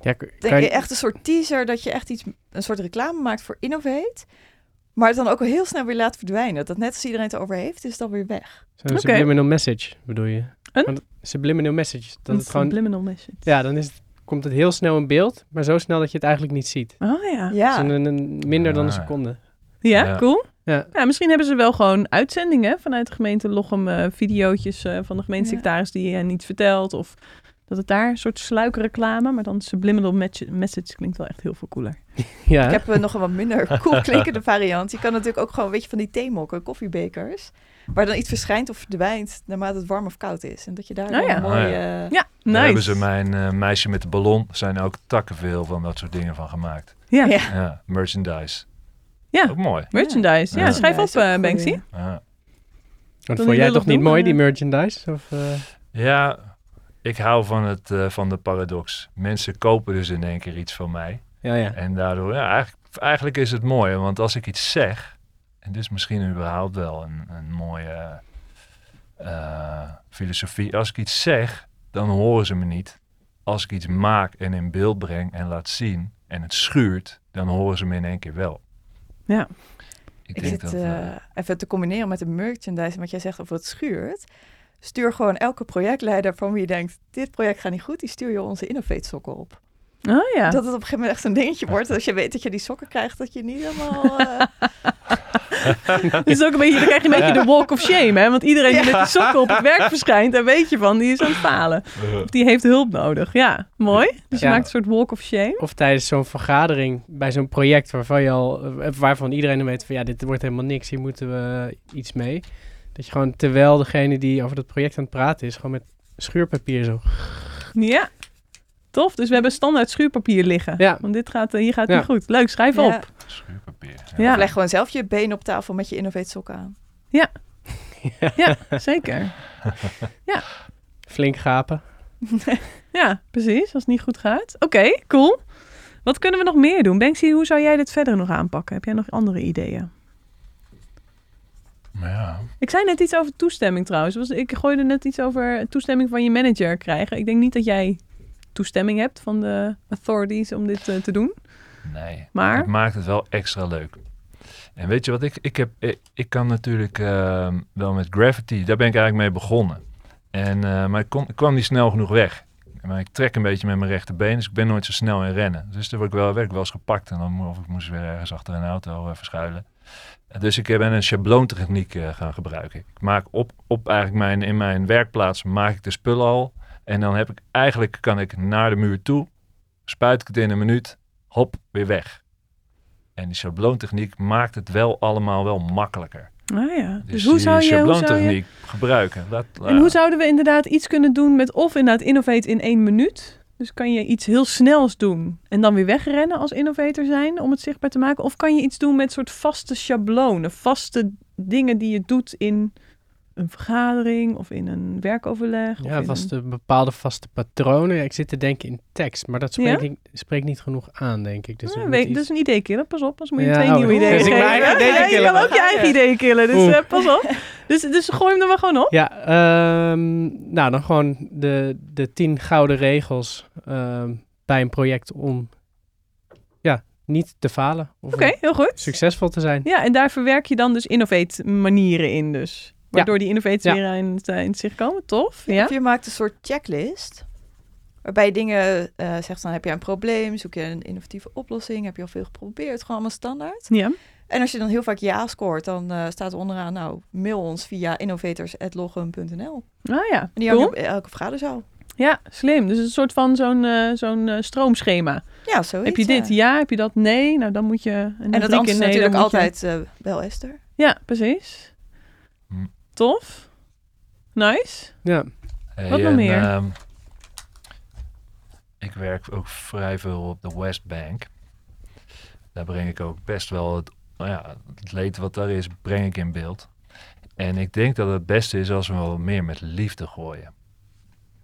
Ja, Denk kan je je- echt een soort teaser dat je echt iets, een soort reclame maakt voor Innovate, maar het dan ook al heel snel weer laat verdwijnen. Dat net als iedereen het erover heeft, is het dan weer weg. Zo'n Oké. subliminal message, bedoel je? Een? Want subliminal message. Dat Een het gewoon, subliminal message. ja, dan is het, komt het heel snel in beeld, maar zo snel dat je het eigenlijk niet ziet. Oh ja. Ja, Dus een, een- minder dan een Ah. seconde. Ja, Ja. cool. Ja. Ja, misschien hebben ze wel gewoon uitzendingen vanuit de gemeente Lochem, eh videootjes eh, van de gemeentesecretaris die hen iets vertelt. Of dat het daar een soort sluikreclame, maar dan subliminal match- message klinkt wel echt heel veel cooler. Ja, ik heb nog een wat minder cool klinkende variant. Je kan natuurlijk ook gewoon, weet je, van die theemokken, koffiebekers, waar dan iets verschijnt of verdwijnt naarmate het warm of koud is. En dat je daar dan ja. een mooie... Oh ja. eh, Ja, Daar nice. hebben ze mijn eh, meisje met de ballon. zijn ook takkenveel van dat soort dingen van gemaakt. Ja, Ja. Ja, merchandise. Ja. Ook mooi. merchandise. Ja, Ja. schrijf op, eh, een Banksy. Ja. Want vond jij toch niet doen, mooi, die eh, merchandise? Of, eh, Ja, ik hou van, het, eh, van de paradox. Mensen kopen dus in één keer iets van mij. ja, ja. En daardoor, ja, eigenlijk, eigenlijk is het mooi. Want als ik iets zeg, en dit is misschien überhaupt wel een, een mooie eh, filosofie. Als ik iets zeg, dan horen ze me niet. Als ik iets maak en in beeld breng en laat zien en het schuurt, dan horen ze me in één keer wel. Ja. Ik, Ik denk zit dat... eh, eh, even te combineren met de merchandise wat jij zegt over het schuurt. Stuur gewoon elke projectleider van wie je denkt, dit project gaat niet goed, die stuur je onze Innovate sokken op. Oh ja. Dat het op een gegeven moment echt zo'n dingetje wordt. Als je weet dat je die sokken krijgt, dat je niet helemaal... eh, is ook een beetje, dan krijg je een beetje de walk of shame, hè? Want iedereen die met die sokken op het werk verschijnt, daar weet je van, die is aan het falen. Of die heeft hulp nodig. Ja, mooi. Dus je Ja. maakt een soort walk of shame. Of tijdens zo'n vergadering bij zo'n project waarvan, je al, waarvan iedereen weet van ja, dit wordt helemaal niks, hier moeten we iets mee. Dat je gewoon terwijl degene die over dat project aan het praten is, gewoon met schuurpapier zo. Ja. Tof. Dus we hebben standaard schuurpapier liggen. Ja. Want dit gaat, eh, hier gaat Ja. niet goed. Leuk, schrijf ja. op. Schuurpapier. Ja. Leg gewoon zelf je been op tafel met je Innovate sokken aan. Ja, zeker. Flink gapen. Ja, precies. Als het niet goed gaat. Oké, cool. Wat kunnen we nog meer doen? Banksy, hoe zou jij dit verder nog aanpakken? Heb jij nog andere ideeën? Maar ja, Ik zei net iets over toestemming trouwens. Ik gooide net iets over toestemming van je manager krijgen. Ik denk niet dat jij toestemming hebt van de authorities om dit eh, te doen. nee. Maar? Het maakt het wel extra leuk. En weet je wat, ik, ik, heb, ik, ik kan natuurlijk ehm, wel met Gravity, daar ben ik eigenlijk mee begonnen. En, eh, maar ik, kon, ik kwam niet snel genoeg weg. Maar ik trek een beetje met mijn rechterbeen, dus ik ben nooit zo snel in rennen. Dus daar word ik wel, werd ik wel eens gepakt en dan of ik moest weer ergens achter een auto eh, verschuilen. Eh, Dus ik ben een schabloontechniek eh, gaan gebruiken. Ik maak op, op eigenlijk mijn, in mijn werkplaats maak ik de spullen al. En dan heb ik eigenlijk kan ik naar de muur toe, spuit ik het in een minuut, hop, weer weg. En die schabloontechniek maakt het wel allemaal wel makkelijker. Ah ja. Dus, Dus, hoe zou je... Hoe zou je gebruiken. En hoe zouden we inderdaad iets kunnen doen met of inderdaad innovate in één minuut? Dus kan je iets heel snels doen en dan weer wegrennen als innovator zijn om het zichtbaar te maken? Of kan je iets doen met soort vaste schablonen, vaste dingen die je doet in een vergadering of in een werkoverleg? of Ja, vast een- een bepaalde vaste patronen. Ja, ik zit te denken in tekst, maar dat spreekt, Ja? spreekt niet genoeg aan, denk ik. Dus Ja, weet- dat is een idee killen. Pas op, als moet je twee oh, nieuwe dus ideeën ik mijn geven. ideeën Ja, je killen. wil ook je eigen ideeën killen, dus eh, pas op. Dus, dus gooi hem er maar gewoon op. Ja, ehm, nou dan gewoon de, de tien gouden regels ehm, bij een project om ja, niet te falen. Of Oké, heel goed. succesvol te zijn. Ja, en daar verwerk je dan dus innovate manieren in dus. Waardoor die innovaties Ja. weer in het, eh, in het zicht komen. Tof. Ja. Of je maakt een soort checklist. Waarbij je dingen eh, zegt, dan heb je een probleem, zoek je een innovatieve oplossing, heb je al veel geprobeerd, gewoon allemaal standaard. Ja. En als je dan heel vaak ja scoort, dan eh, staat er onderaan, nou, mail ons via innovators.logum.nl. Ah ja, En die cool. hangen op elke vergaderzaal. Ja, slim. Dus een soort van zo'n zo'n stroomschema. Ja, zoiets. heb je dit? ja. Ja. Heb je dat? Nee. Nou, dan moet je... En, En het antwoord is natuurlijk altijd eh wel Esther. Ja, precies. Tof. Nice. Ja, Hey, Wat nog en, meer? ehm, ik werk ook vrij veel op de West Bank. Daar breng ik ook best wel het nou ja, het leed wat daar is, breng ik in beeld. En ik denk dat het beste is als we wel meer met liefde gooien.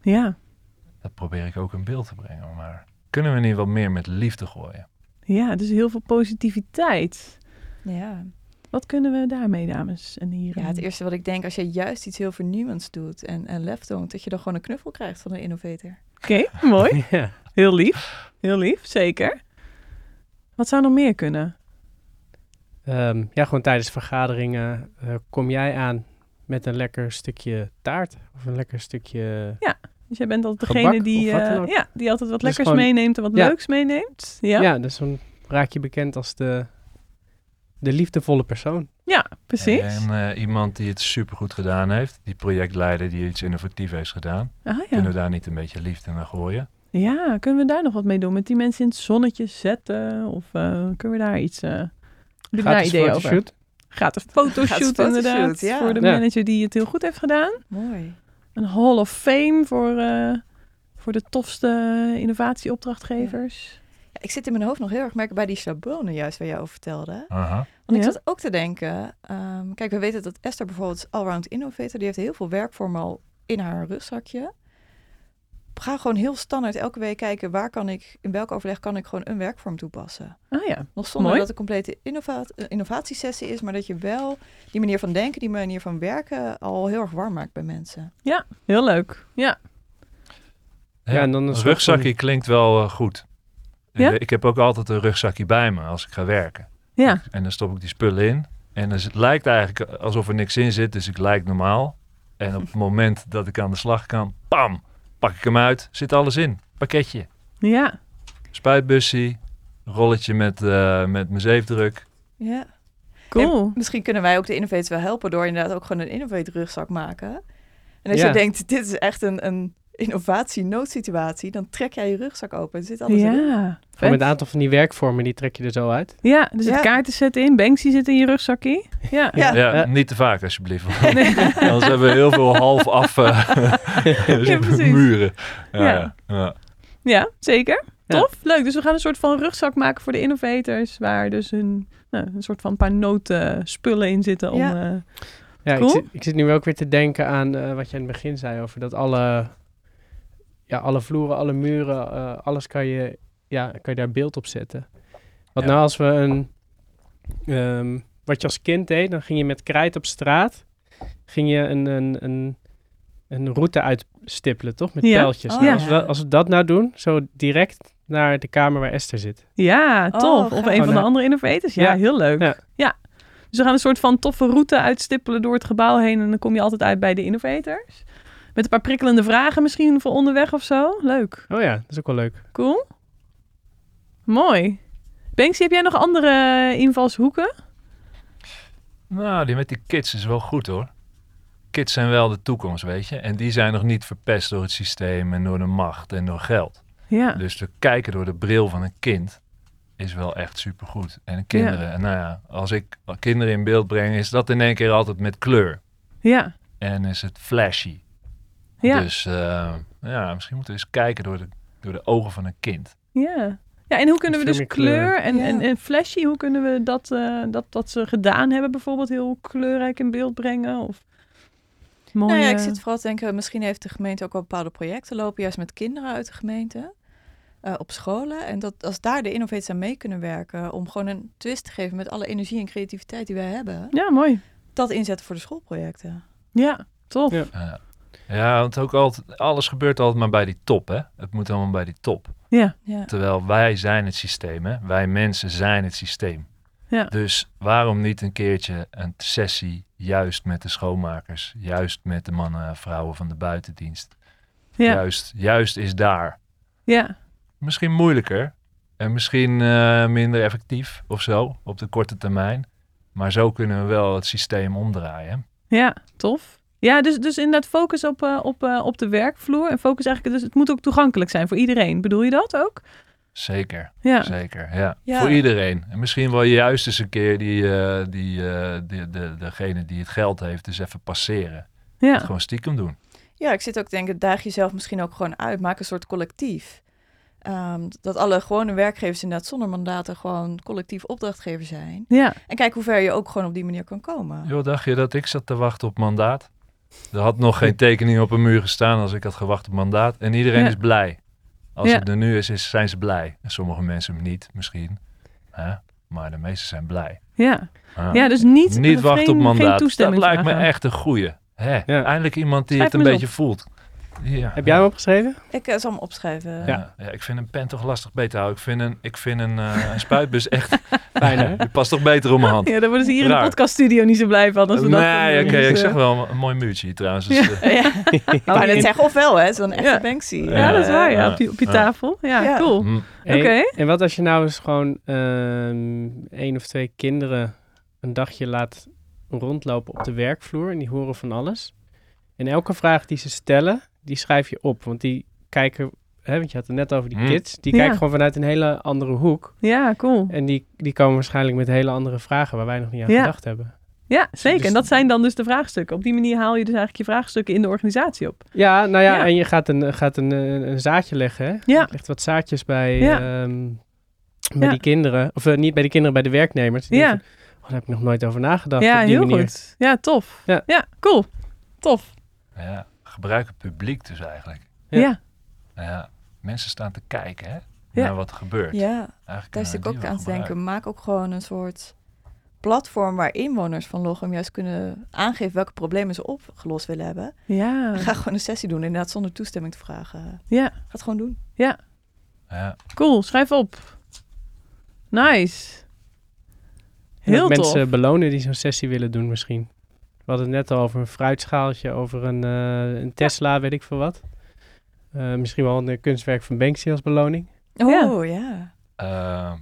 Ja, Dat probeer ik ook in beeld te brengen. Maar kunnen we niet wat meer met liefde gooien? ja, dus heel veel positiviteit. Ja. Wat kunnen we daarmee, dames en heren? ja, het eerste wat ik denk, als je juist iets heel vernieuwends doet en, en lef toont, dat je dan gewoon een knuffel krijgt van een innovator. Oké, mooi. ja. Heel lief. Heel lief, zeker. Wat zou nog meer kunnen? Ehm, ja, gewoon tijdens vergaderingen eh, kom jij aan met een lekker stukje taart of een lekker stukje... Dus jij bent altijd Gebak degene die, eh, ja, die altijd wat Dus lekkers gewoon- meeneemt en wat Ja. leuks meeneemt. Ja, Ja, dus dan raak je bekend als de, de liefdevolle persoon. ja precies. En eh, iemand die het supergoed gedaan heeft, die projectleider die iets innovatiefs heeft gedaan, Ah, ja. kunnen we daar niet een beetje liefde naar gooien? ja, kunnen we daar nog wat mee doen? Met die mensen in het zonnetje zetten? Of eh, kunnen we daar iets... eh heb je daar Gratis ideeën over? fotoshoot. Gratis fotoshoot, Gratis fotoshoot, inderdaad. ja. Voor de Ja. manager die het heel goed heeft gedaan. Mooi. Een Hall of Fame voor, eh, voor de tofste innovatieopdrachtgevers. Ja, ik zit in mijn hoofd nog heel erg merken bij die schablonen juist waar jij over vertelde. Aha. Want ik Ja. zat ook te denken, ehm, kijk, we weten dat Esther bijvoorbeeld allround innovator, die heeft heel veel werkvormen al in haar rugzakje. Ga gewoon heel standaard elke week kijken waar kan ik, in welk overleg kan ik gewoon een werkvorm toepassen. Ah ja, Nog zonder Mooi. dat het een complete innova eh, innovatiesessie is, maar dat je wel die manier van denken, die manier van werken al heel erg warm maakt bij mensen. heel leuk. Ja, Ja, en dan een rugzakje van- klinkt wel eh, goed. Ja? Ik, heb ook altijd een rugzakje bij me als ik ga werken. ja. En dan stop ik die spullen in. En dus het lijkt eigenlijk alsof er niks in zit, dus ik lijk normaal. En op het moment dat ik aan de slag kan, pam, pak ik hem uit, zit alles in. Pakketje, ja. spuitbussie, rolletje met, eh, met mijn zeefdruk. Ja. Cool. En misschien kunnen wij ook de innovators wel helpen door inderdaad ook gewoon een innovator rugzak maken. En als Ja. je denkt, dit is echt een, een innovatie-noodsituatie, dan trek jij je rugzak open. Er zit alles in. Ja, met een aantal van die werkvormen, die trek je er zo uit. Ja, er zit Ja. kaarten zetten in. Banksy zit in je rugzakje. Ja. Ja. Ja, Ja. niet te vaak alsjeblieft. want Anders hebben we heel veel half af eh, muren. Ja, Ja. ja. ja. Ja, zeker. Ja. Tof, leuk. Dus we gaan een soort van rugzak maken voor de innovators, waar dus een, nou, een soort van paar noten spullen in zitten om... Ja. eh, Ja, Cool. ik, zit, ik zit nu ook weer te denken aan eh, wat je in het begin zei over dat alle, ja, alle vloeren, alle muren, eh, alles kan je, ja, kan je daar beeld op zetten. Wat Ja. nou als we een, ehm, wat je als kind deed, dan ging je met krijt op straat, ging je een, een, een, een route uitstippelen, toch? Met Ja. pijltjes. Oh, Nou, ja. als, we, dat- als we dat nou doen, zo direct naar de kamer waar Esther zit. ja, Oh, tof. of een van de eh, andere innovators. Ja, ja. heel leuk. Ja. Ja. Dus we gaan een soort van toffe route uitstippelen door het gebouw heen en dan kom je altijd uit bij de innovators. Met een paar prikkelende vragen misschien voor onderweg of zo. Leuk. Oh ja, dat is ook wel leuk. Cool. Mooi. Banksy, heb jij nog andere invalshoeken? Nou, die met die kids is wel goed hoor. Kids zijn wel de toekomst, weet je. En die zijn nog niet verpest door het systeem en door de macht en door geld. Ja. Dus te kijken door de bril van een kind is wel echt supergoed. En kinderen, nou ja, als ik kinderen in beeld breng, is dat in één keer altijd met kleur. Ja. En is het flashy. Ja. Dus eh, ja, misschien moeten we eens kijken door de, door de ogen van een kind. Ja. Ja, en hoe kunnen we dus kleur. en, Ja. en, en flashy, hoe kunnen we dat, eh, dat, dat ze gedaan hebben bijvoorbeeld heel kleurrijk in beeld brengen? Of mooie... Nou ja, ik zit vooral te denken, misschien heeft de gemeente ook wel bepaalde projecten lopen, juist met kinderen uit de gemeente. eh, op scholen. En dat als daar de innovators aan mee kunnen werken, om gewoon een twist te geven met alle energie en creativiteit die wij hebben, Ja, mooi. dat inzetten voor de schoolprojecten. Ja, tof. Ja. Ja. want ook altijd, alles gebeurt altijd maar bij die top, hè. Het moet allemaal bij die top. Ja, Ja. Terwijl wij zijn het systeem, hè. Wij mensen zijn het systeem. Ja. Dus waarom niet een keertje een sessie juist met de schoonmakers, juist met de mannen en vrouwen van de buitendienst. ja, Juist, juist is daar. ja. Misschien moeilijker en misschien eh, minder effectief of zo op de korte termijn. Maar zo kunnen we wel het systeem omdraaien. Ja, tof. Ja, dus, dus inderdaad focus op, eh, op, eh, op de werkvloer. En focus eigenlijk, dus het moet ook toegankelijk zijn voor iedereen. Bedoel je dat ook? Zeker, Ja, zeker. Ja. Ja. Voor iedereen. En misschien wel juist eens een keer die, eh, die, eh, die, de, degene die het geld heeft, dus even passeren. ja. Gewoon stiekem doen. Ja, ik zit ook te denken, daag jezelf misschien ook gewoon uit. Maak een soort collectief. Ehm, dat alle gewone werkgevers inderdaad zonder mandaten gewoon collectief opdrachtgever zijn. Ja, En kijk hoe ver je ook gewoon op die manier kan komen. Joh, dacht je dat ik zat te wachten op mandaat? Er had nog geen tekening op een muur gestaan als ik had gewacht op mandaat. En iedereen Ja. is blij. Als Ja. het er nu is, is, zijn ze blij. En sommige mensen niet, misschien. Maar de meeste zijn blij. ja. Ja. ja dus niet, niet wachten op mandaat. Dat lijkt me echt een goeie. Hè? Eindelijk iemand die Schrijf het een beetje voelt. Ja. Heb jij hem opgeschreven? Ik eh, zal hem opschrijven. Ja. Ja, ik vind een pen toch lastig beter houden. Ik vind een, ik vind een, eh, een spuitbus echt... Fijn? Die past toch beter om mijn hand. Ja, daar worden ze hier in de podcaststudio niet zo blij van. Als we dat nee, oké, Dus, ik eh, zeg wel een, een mooi muurtje hier trouwens. Dus, Ja. eh, Ja. Ik wou net zeggen, of wel, hè? Zo'n echte Ja. Banksy. Ja, dat is waar, ja. Ja. Op je, op tafel. Ja, Ja. cool. mm. Hey, Oké. En wat als je nou eens gewoon ehm één of twee kinderen een dagje laat rondlopen op de werkvloer en die horen van alles. En elke vraag die ze stellen, die schrijf je op. Want die kijken, hè, want je had het net over die Hmm. kids, die Ja. kijken gewoon vanuit een hele andere hoek. Ja, cool. En die, die komen waarschijnlijk met hele andere vragen waar wij nog niet aan Ja. gedacht hebben. Ja, zeker. Dus- En dat zijn dan dus de vraagstukken. Op die manier haal je dus eigenlijk je vraagstukken in de organisatie op. Ja, nou ja, Ja. en je gaat een, gaat een, een, een zaadje leggen. Hè? Ja. Je legt wat zaadjes bij, Ja. ehm, bij Ja. die kinderen. Of eh, niet bij de kinderen, bij de werknemers. Die Ja. denken oh, daar heb ik nog nooit over nagedacht. ja, op die heel manier. goed. Ja, tof. Ja. ja, cool. Tof. Ja, gebruik het publiek dus eigenlijk. Ja. Ja. Ja, mensen staan te kijken hè, Ja. naar wat er gebeurt. Ja, Eigenlijk daar zit ik ook aan te denken. gebruiken. Maak ook gewoon een soort platform waar inwoners van Lochem juist kunnen aangeven welke problemen ze opgelost willen hebben. Ja. Ga gewoon een sessie doen, inderdaad zonder toestemming te vragen. Ja, Ga het gewoon doen. Ja, cool. Schrijf op. Nice. Heel tof. mensen belonen die zo'n sessie willen doen misschien. We hadden het net al over een fruitschaaltje, over een, eh, een Tesla, weet ik veel wat. Eh, misschien wel een eh, kunstwerk van Banksy als beloning. Oh ja. Eh,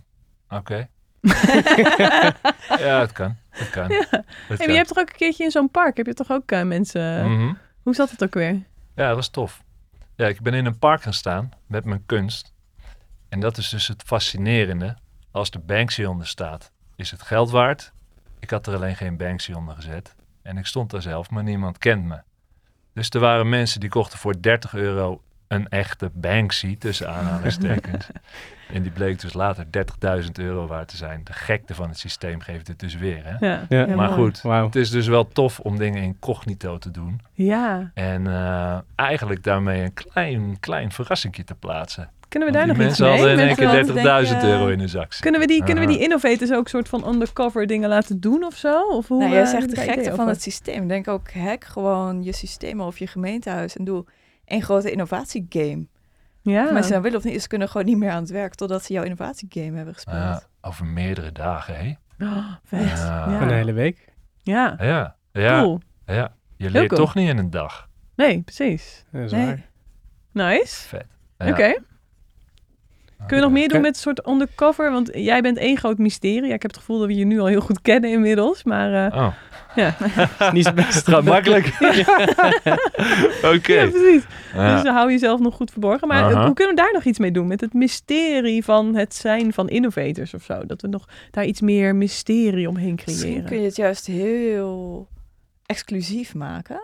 oké. ja, het kan. Het kan. Ja. Het Hey, maar kan. je hebt toch ook een keertje in zo'n park, heb je toch ook eh, mensen... Mhm. Hoe zat het ook weer? Ja, dat was tof. Ja, ik ben in een park gaan staan met mijn kunst. En dat is dus het fascinerende. Als de Banksy onder staat, is het geld waard. Ik had er alleen geen Banksy onder gezet. En ik stond daar zelf, maar niemand kent me. Dus er waren mensen die kochten voor 30 euro een echte Banksy, tussen aanhalingstekens. en die bleek dus later 30.000 euro waard te zijn. De gekte van het systeem geeft het dus weer. Hè? Ja, Ja. ja, maar mooi. goed, het is dus wel tof om dingen incognito te doen. Ja. En eh, eigenlijk daarmee een klein, klein verrassingje te plaatsen. Kunnen we Want daar nog iets mensen mee? hadden in één keer wel- 30.000 denk je- euro in hun zak. zitten. Kunnen we, die, kunnen we die innovators ook soort van undercover dingen laten doen of zo? Of hoe, nou, jij eh, zegt de gekte van het systeem. Denk ook, hack gewoon je systeem of je gemeentehuis en doe één grote innovatiegame. Ja. Of mensen nou willen of niet, ze kunnen gewoon niet meer aan het werk totdat ze jouw innovatiegame hebben gespeeld. Ja, over meerdere dagen, hè? Oh, vet. Ja. Ja. Een hele week. Ja, Ja, ja, cool. ja. Je leert cool. toch niet in een dag. Nee, precies. Dat is Nee. waar. Nice. Vet. Oké. Kunnen we nog meer doen met een soort undercover? Want jij bent één groot mysterie. Ja, ik heb het gevoel dat we je nu al heel goed kennen inmiddels. Maar eh, Oh, ja. Is niet zo best. makkelijk. Oké. ja, precies. Ja. Dus dan hou jezelf nog goed verborgen. Maar hoe kunnen we daar nog iets mee doen? Met het mysterie van het zijn van innovators of zo. Dat we nog daar iets meer mysterie omheen Misschien kun creëren. je het juist heel exclusief maken.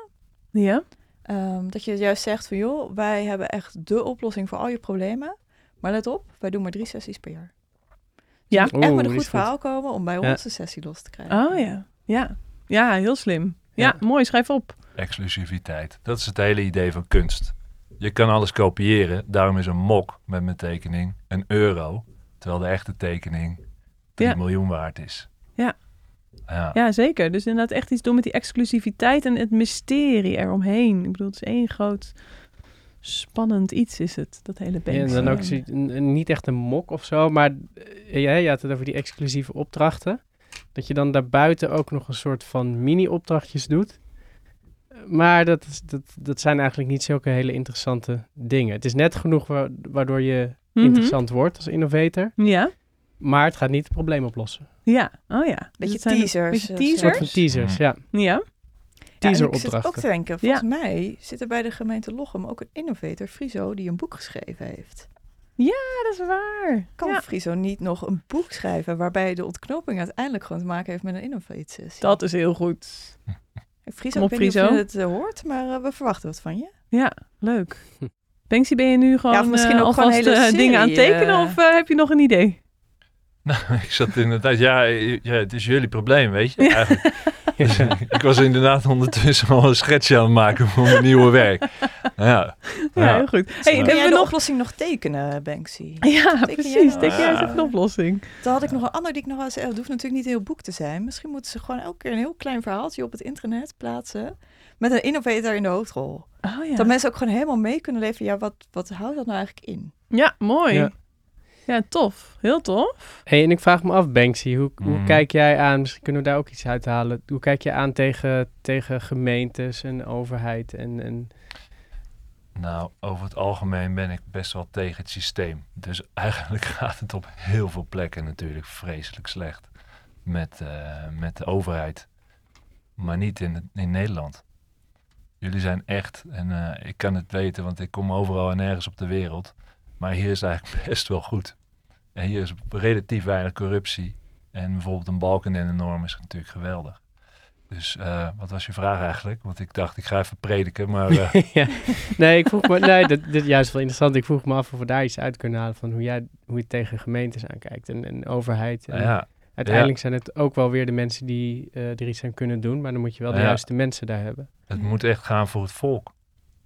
Ja? Ehm, dat je juist zegt van joh, wij hebben echt de oplossing voor al je problemen. Maar let op, wij doen maar drie sessies per jaar. Dus Ja. je moet echt Oeh, met een die goed verhaal komen om bij Ja. ons een sessie los te krijgen. Oh ja. Ja. Ja, heel slim. Ja, Ja. mooi. Schrijf op. Exclusiviteit. Dat is het hele idee van kunst. Je kan alles kopiëren. Daarom is een mok met mijn tekening een euro. Terwijl de echte tekening 3 Ja. miljoen waard is. Ja. Ja. Ja, zeker. Dus inderdaad echt iets doen met die exclusiviteit en het mysterie eromheen. Ik bedoel, het is één groot spannend iets is het, dat hele Ja, Banksy. en dan ook niet echt een mok of zo, maar eh, ja, je had het over die exclusieve opdrachten. Dat je dan daarbuiten ook nog een soort van mini-opdrachtjes doet. Maar dat, is- dat, dat zijn eigenlijk niet zulke hele interessante dingen. Het is net genoeg wa- waardoor je Mhm. interessant wordt als innovator. Ja, Maar het gaat niet het probleem oplossen. ja. Oh ja. Dus Beetje zijn teasers, Beetje eh, Een soort teasers? van teasers, Mm. ja. Ja. Ja, en ik zit Teaseropdrachten. ook te denken, volgens mij zit er bij de gemeente Lochem ook een innovator, Friso, die een boek geschreven heeft. ja, dat is waar. Kan Ja. Friso niet nog een boek schrijven waarbij de ontknoping uiteindelijk gewoon te maken heeft met een innovate sessie? Dat is heel goed. Friso, op, ik weet niet of je het eh, hoort, maar eh, we verwachten wat van je. Ja, leuk. Banksy, ben je nu gewoon Ja, of misschien eh, ook alvast hele dingen aan het tekenen? Of heb je nog een idee? Nou, ik zat inderdaad, ja, ja, het is jullie probleem, weet je. Eigenlijk. Ik was inderdaad ondertussen al een schetsje aan het maken voor mijn nieuwe werk. Ja, Ja, heel goed. Hey, hebben jij we de nog... oplossing nog tekenen, Banksy? Ja, jij precies. jij eens Ja. even een oplossing? Dan had ik nog een ander die ik nog wel eens... eh, Het hoeft natuurlijk niet een heel boek te zijn. Misschien moeten ze gewoon elke keer een heel klein verhaaltje op het internet plaatsen. Met een innovator in de hoofdrol. Oh ja. Dat mensen ook gewoon helemaal mee kunnen leven. Ja, wat, wat houdt dat nou eigenlijk in? Ja, mooi. Ja. Ja. tof. Heel tof. Hey, en ik vraag me af, Banksy, hoe, hoe Mhm. kijk jij aan, misschien kunnen we daar ook iets uithalen, hoe kijk je aan tegen, tegen gemeentes en overheid en, en nou, over het algemeen ben ik best wel tegen het systeem. Dus eigenlijk gaat het op heel veel plekken natuurlijk vreselijk slecht met, eh, met de overheid. Maar niet in, het- in Nederland. Jullie zijn echt, en eh, ik kan het weten, want ik kom overal en nergens op de wereld. Maar hier is het eigenlijk best wel goed. En hier is relatief weinig corruptie. En bijvoorbeeld een balken in de norm is natuurlijk geweldig. Dus eh, wat was je vraag eigenlijk? Want ik dacht, ik ga even prediken, maar... eh, ja. Nee, ik vroeg me, nee, dat, dit is juist wel interessant. Ik vroeg me af of we daar iets uit kunnen halen van hoe jij hoe je tegen gemeentes aankijkt en, en overheid. En ja, uiteindelijk zijn het ook wel weer de mensen die eh, er iets aan kunnen doen, maar dan moet je wel de juiste mensen daar hebben. Het moet echt gaan voor het volk.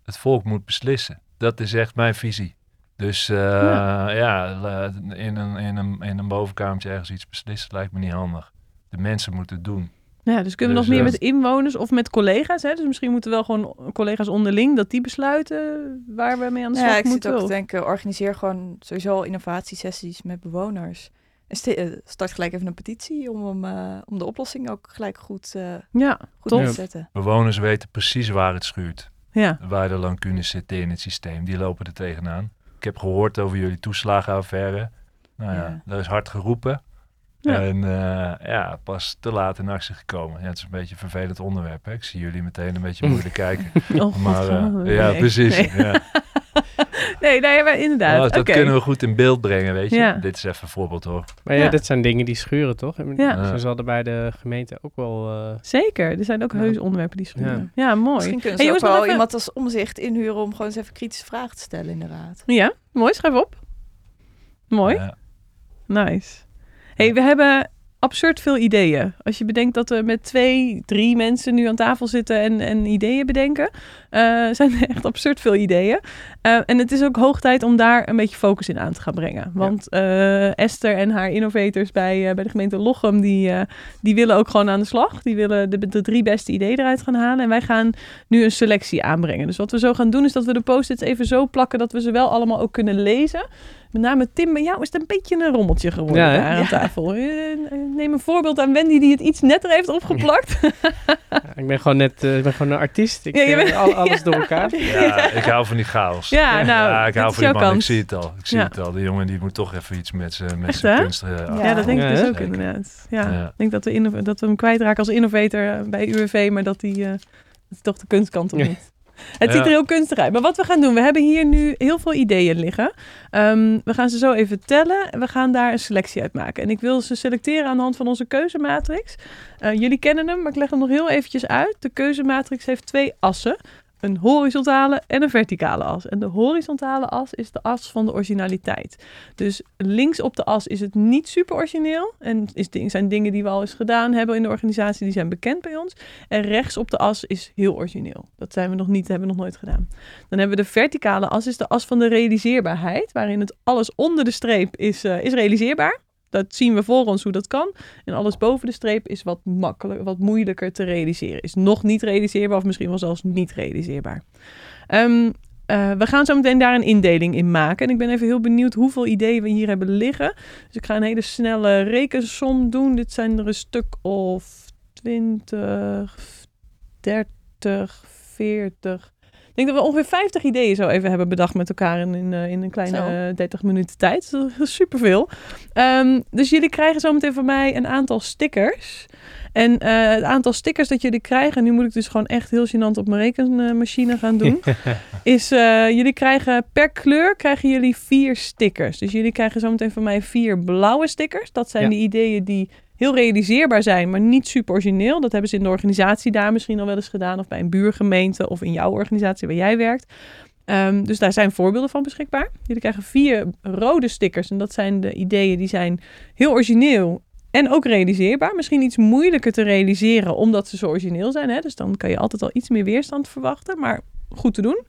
Het volk moet beslissen. Dat is echt mijn visie. Dus eh, Ja. ja, la- in, een, in, een, in een bovenkamertje ergens iets beslissen lijkt me niet handig. De mensen moeten het doen. Ja, dus kunnen we Dus, nog meer eh, met inwoners of met collega's? Hè? Dus misschien moeten wel gewoon collega's onderling dat die besluiten waar we mee aan de Nou slag ja, ik zit moeten. ook te denken, organiseer gewoon sowieso innovatiesessies met bewoners. En eh, start gelijk even een petitie om, hem, eh, om de oplossing ook gelijk goed, eh, Ja, goed in te zetten. Bewoners weten precies waar het schuurt. ja. Waar de lacunes zitten in het systeem. Die lopen er tegenaan. Ik heb gehoord over jullie toeslagenaffaire. Nou ja, Ja. daar is hard geroepen. Ja. En eh, ja, pas te laat in actie gekomen. Ja, het is een beetje een vervelend onderwerp. Hè? Ik zie jullie meteen een beetje moeilijk kijken. Oh, Maar eh, ja, precies. Nee, Ja. nee, nee maar inderdaad. Nou, dat kunnen we goed in beeld brengen, weet je. Ja. Dit is even een voorbeeld hoor. Maar ja, Ja. dit zijn dingen die schuren, toch? Ja. Zo zal er bij de gemeente ook wel... eh, Zeker, er zijn ook Ja. heus onderwerpen die schuren. Ja, mooi. Misschien kunnen ze ook wel even- iemand als omzicht inhuren om gewoon eens even kritische vragen te stellen in de raad. Ja, mooi. Schrijf op. Mooi. Ja. Nice. hey, we hebben absurd veel ideeën. Als je bedenkt dat we met twee, drie mensen nu aan tafel zitten en, en ideeën bedenken, eh, zijn er echt absurd veel ideeën. Eh, en het is ook hoog tijd om daar een beetje focus in aan te gaan brengen. Want eh, Esther en haar innovators bij, bij de gemeente Lochem, die, die willen ook gewoon aan de slag. Die willen de, de drie beste ideeën eruit gaan halen. En wij gaan nu een selectie aanbrengen. Dus wat we zo gaan doen, is dat we de post-its even zo plakken dat we ze wel allemaal ook kunnen lezen. Met name Tim, bij jou is het een beetje een rommeltje geworden Ja, daar aan tafel. Eh, neem een voorbeeld aan Wendy die het iets netter heeft opgeplakt. ja, ik ben gewoon net eh, ik ben gewoon een artiest. Ik Ja, je eh, bent- al, alles door elkaar. Ja, ik hou van die chaos. Ja, nou, ja, ik hou van die man. Ik zie het al. Ik zie Ja. het al. De jongen die moet toch even iets met zijn met kunst. Ja. Ja, dat denk ik Ja, dus ook Zeker. inderdaad. Ja. Ja. Ik denk dat we, dat we hem kwijtraken als innovator bij UWV, maar dat hij eh, toch de kunstkant op moet. Het ziet er heel kunstig uit. Maar wat we gaan doen, we hebben hier nu heel veel ideeën liggen. Ehm, we gaan ze zo even tellen en we gaan daar een selectie uit maken. En ik wil ze selecteren aan de hand van onze keuzematrix. Eh, jullie kennen hem, maar ik leg hem nog heel eventjes uit. De keuzematrix heeft twee assen. Een horizontale en een verticale as. En de horizontale as is de as van de originaliteit. Dus links op de as is het niet super origineel. En is, zijn dingen die we al eens gedaan hebben in de organisatie, die zijn bekend bij ons. En rechts op de as is heel origineel. Dat zijn we nog niet, hebben we nog nooit gedaan. Dan hebben we de verticale as, is de as van de realiseerbaarheid. Waarin het alles onder de streep is, eh, is realiseerbaar. Dat zien we voor ons hoe dat kan. En alles boven de streep is wat makkelijker, wat moeilijker te realiseren. Is nog niet realiseerbaar of misschien wel zelfs niet realiseerbaar. Ehm, eh, we gaan zo meteen daar een indeling in maken. En ik ben even heel benieuwd hoeveel ideeën we hier hebben liggen. Dus ik ga een hele snelle rekensom doen. Dit zijn er een stuk of 20, 30, 40. Ik denk dat we ongeveer 50 ideeën zo even hebben bedacht met elkaar in, in, eh, in een kleine Zo. eh, 30 minuten tijd. Dat is superveel. Ehm, dus jullie krijgen zometeen van mij een aantal stickers. En eh, het aantal stickers dat jullie krijgen, nu moet ik dus gewoon echt heel gênant op mijn rekenmachine gaan doen, is eh, jullie krijgen per kleur krijgen jullie vier stickers. Dus jullie krijgen zometeen van mij vier blauwe stickers. Dat zijn Ja. de ideeën die heel realiseerbaar zijn, maar niet super origineel. Dat hebben ze in de organisatie daar misschien al wel eens gedaan, of bij een buurgemeente, of in jouw organisatie waar jij werkt. Ehm, dus daar zijn voorbeelden van beschikbaar. Jullie krijgen vier rode stickers. En dat zijn de ideeën die zijn heel origineel en ook realiseerbaar. Misschien iets moeilijker te realiseren omdat ze zo origineel zijn. Hè? Dus dan kan je altijd al iets meer weerstand verwachten. Maar goed te doen.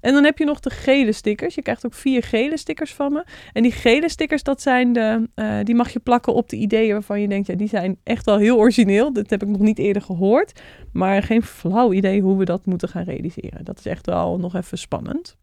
En dan heb je nog de gele stickers. Je krijgt ook vier gele stickers van me. En die gele stickers, dat zijn de, eh, die mag je plakken op de ideeën waarvan je denkt, ja, die zijn echt wel heel origineel. Dat heb ik nog niet eerder gehoord. Maar geen flauw idee hoe we dat moeten gaan realiseren. Dat is echt wel nog even spannend.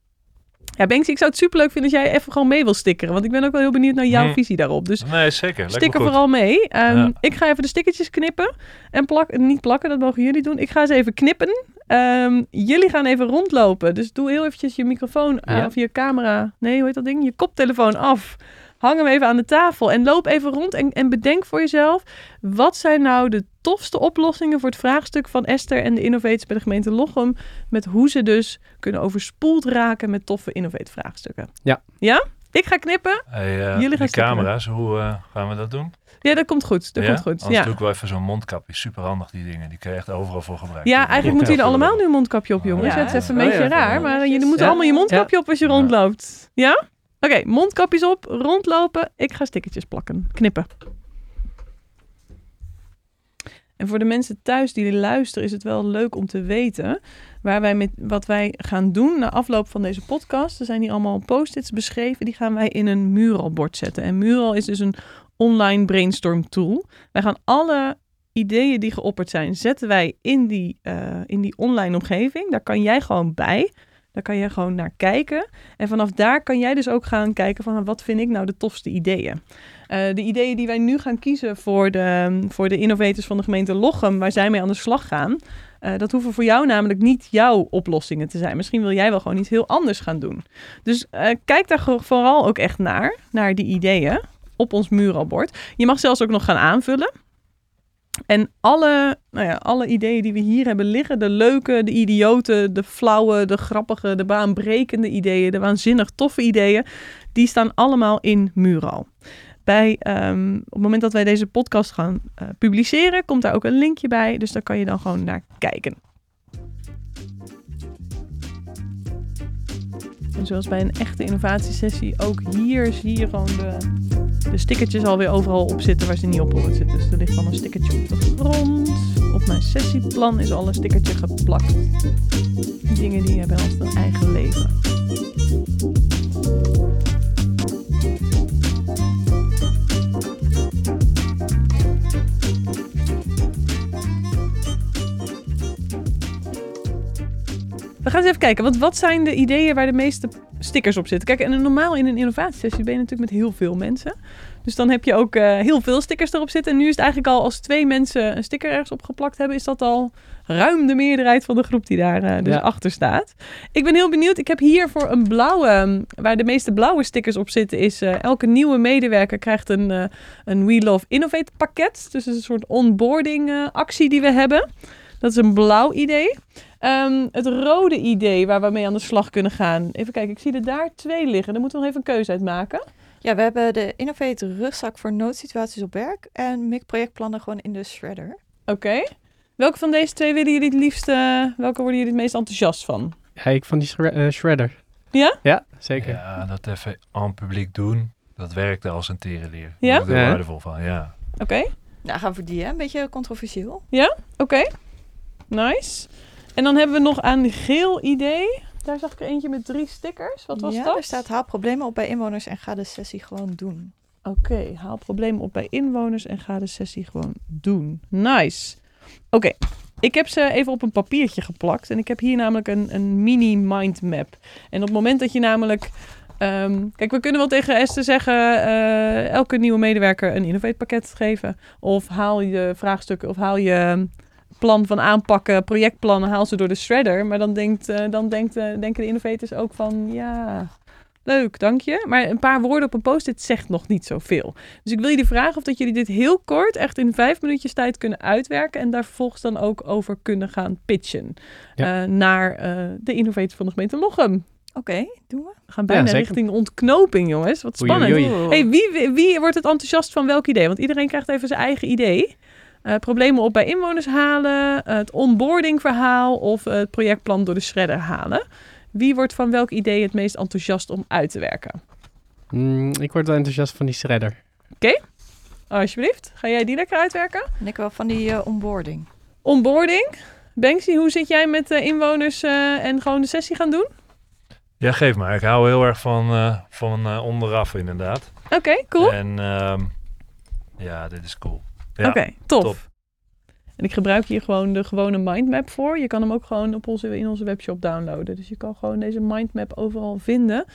Ja, Banksy, ik zou het superleuk vinden als jij even gewoon mee wil stickeren. Want ik ben ook wel heel benieuwd naar jouw Hm. visie daarop. Dus Nee, zeker. Goed. vooral mee. Ehm, Ja. Ik ga even de stickertjes knippen. En plak, niet plakken, dat mogen jullie doen. Ik ga ze even knippen. Ehm, jullie gaan even rondlopen. Dus doe heel eventjes je microfoon aan, Ja. of je camera. Nee, hoe heet dat ding? Je koptelefoon af. Hang hem even aan de tafel en loop even rond en, en bedenk voor jezelf. Wat zijn nou de tofste oplossingen voor het vraagstuk van Esther en de innovators bij de gemeente Lochem? Met hoe ze dus kunnen overspoeld raken met toffe innovate vraagstukken. Ja. Ja? Ik ga knippen. Hey, eh, Jullie gaan camera's, hoe eh, gaan we dat doen? Ja, dat komt goed. Dat ja? komt goed. Anders Ja. doe ik wel even zo'n mondkapje. Super handig die dingen. Die kun je echt overal voor gebruiken. Ja, eigenlijk moeten jullie allemaal nu een mondkapje op, jongens. Ja. het is even een Oh, beetje ja. raar, maar jullie moeten Ja. allemaal je mondkapje op als je Ja. rondloopt. Ja? Oké, mondkapjes op, rondlopen. Ik ga stickertjes plakken, knippen. En voor de mensen thuis die luisteren, is het wel leuk om te weten waar wij met wat wij gaan doen na afloop van deze podcast. Er zijn hier allemaal post-its beschreven. Die gaan wij in een Mural-bord zetten. En Mural is dus een online brainstorm tool. Wij gaan alle ideeën die geopperd zijn, zetten wij in die, eh, in die online omgeving. Daar kan jij gewoon bij. Daar kan je gewoon naar kijken. En vanaf daar kan jij dus ook gaan kijken van wat vind ik nou de tofste ideeën. Eh, de ideeën die wij nu gaan kiezen voor de, voor de innovators van de gemeente Lochem, waar zij mee aan de slag gaan. eh, dat hoeven voor jou namelijk niet jouw oplossingen te zijn. Misschien wil jij wel gewoon iets heel anders gaan doen. Dus eh, kijk daar vooral ook echt naar, naar die ideeën op ons muralbord. Je mag zelfs ook nog gaan aanvullen. En alle, nou ja, alle ideeën die we hier hebben liggen, de leuke, de idiote, de flauwe, de grappige, de baanbrekende ideeën, de waanzinnig toffe ideeën, die staan allemaal in Mural. Bij, ehm, op het moment dat wij deze podcast gaan eh, publiceren, komt daar ook een linkje bij. Dus daar kan je dan gewoon naar kijken. En zoals bij een echte innovatiesessie, ook hier zie je gewoon de, de stickertjes alweer overal op zitten waar ze niet op horen te zitten. Dus er ligt dan een stickertje op de grond. Op mijn sessieplan is al een stickertje geplakt. Dingen die hebben altijd een eigen leven. We gaan eens even kijken, want wat zijn de ideeën waar de meeste stickers op zitten? Kijk, en normaal in een innovatiesessie ben je natuurlijk met heel veel mensen. Dus dan heb je ook eh, heel veel stickers erop zitten. En nu is het eigenlijk al als twee mensen een sticker ergens opgeplakt hebben, is dat al ruim de meerderheid van de groep die daar eh, dus Ja. achter staat. Ik ben heel benieuwd. Ik heb hier voor een blauwe, mm, waar de meeste blauwe stickers op zitten, is eh, elke nieuwe medewerker krijgt een, een We Love Innovate pakket. Dus een soort onboarding actie die we hebben. Dat is een blauw idee. Ehm, het rode idee waar we mee aan de slag kunnen gaan. Even kijken, ik zie er daar twee liggen. Daar moeten we nog even een keuze uit maken. Ja, we hebben de Innovate rugzak voor noodsituaties op werk en MIC projectplannen gewoon in de shredder. Oké. Welke van deze twee willen jullie het liefst, welke worden jullie het meest enthousiast van? Ja, ik vond die shre- eh, shredder. Ja? Ja, zeker. Ja, dat even aan publiek doen. Dat werkte als een terenleer. Ja? Daar word ik er Ja. waardevol van, ja. Oké, Nou, gaan we voor die, hè? Een beetje controversieel. oké. Nice. En dan hebben we nog aan geel idee. Daar zag ik er eentje met drie stickers. Wat was ja, dat? er staat haal problemen op bij inwoners en ga de sessie gewoon doen. Oké, haal problemen op bij inwoners en ga de sessie gewoon doen. Nice. Oké, ik heb ze even op een papiertje geplakt. En ik heb hier namelijk een, een mini mindmap. En op het moment dat je namelijk... ehm, kijk, we kunnen wel tegen Esther zeggen... eh, elke nieuwe medewerker een innovate pakket geven. Of haal je vraagstukken, of haal je plan van aanpakken, projectplannen, haal ze door de shredder. Maar dan, denkt, eh, dan denkt, eh, denken de innovators ook van... Ja, leuk, dank je. Maar een paar woorden op een post-it zegt nog niet zoveel. Dus ik wil jullie vragen of dat jullie dit heel kort, echt in vijf minuutjes tijd kunnen uitwerken. En daar vervolgens dan ook over kunnen gaan pitchen. Ja. eh, naar eh, de innovators van de gemeente Lochem. Oké, doen we. We gaan bijna richting ontknoping, jongens. Wat Oei, oei, spannend. oei. Hey, wie, wie, wie wordt het enthousiast van welk idee? Want iedereen krijgt even zijn eigen idee. Eh, problemen op bij inwoners halen, het onboarding verhaal of het projectplan door de shredder halen. Wie wordt van welk idee het meest enthousiast om uit te werken? Mm, ik word wel enthousiast van die shredder. Alsjeblieft, ga jij die lekker uitwerken? En ik wel van die eh, onboarding. Onboarding. Banksy, hoe zit jij met de inwoners eh, en gewoon de sessie gaan doen? Ja, geef maar. Ik hou heel erg van, eh, van eh, onderaf inderdaad. Oké, cool. En ehm, ja, dit is cool. Ja, Oké, tof. top. En ik gebruik hier gewoon de gewone mindmap voor. Je kan hem ook gewoon op onze, in onze webshop downloaden. Dus je kan gewoon deze mindmap overal vinden.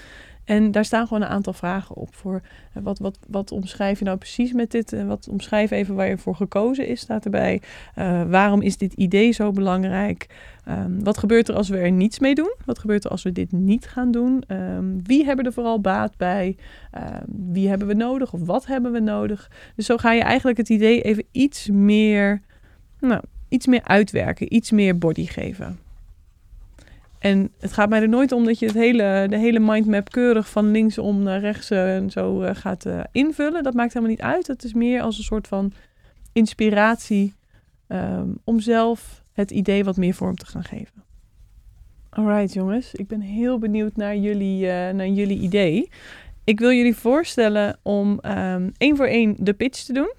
En daar staan gewoon een aantal vragen op. Voor eh, wat, wat, wat omschrijf je nou precies met dit? En wat omschrijf even waar je voor gekozen is, staat erbij. Eh, waarom is dit idee zo belangrijk? Ehm, wat gebeurt er als we er niets mee doen? Wat gebeurt er als we dit niet gaan doen? Ehm, wie hebben er vooral baat bij? Ehm, wie hebben we nodig of wat hebben we nodig? Dus zo ga je eigenlijk het idee even iets meer, nou, iets meer uitwerken, iets meer body geven. En het gaat mij er nooit om dat je het hele, de hele mindmap keurig van linksom naar rechts eh, en zo eh, gaat eh, invullen. Dat maakt helemaal niet uit. Het is meer als een soort van inspiratie ehm, om zelf het idee wat meer vorm te gaan geven. Alright jongens, ik ben heel benieuwd naar jullie, naar jullie idee. Ik wil jullie voorstellen om ehm, één voor één de pitch te doen.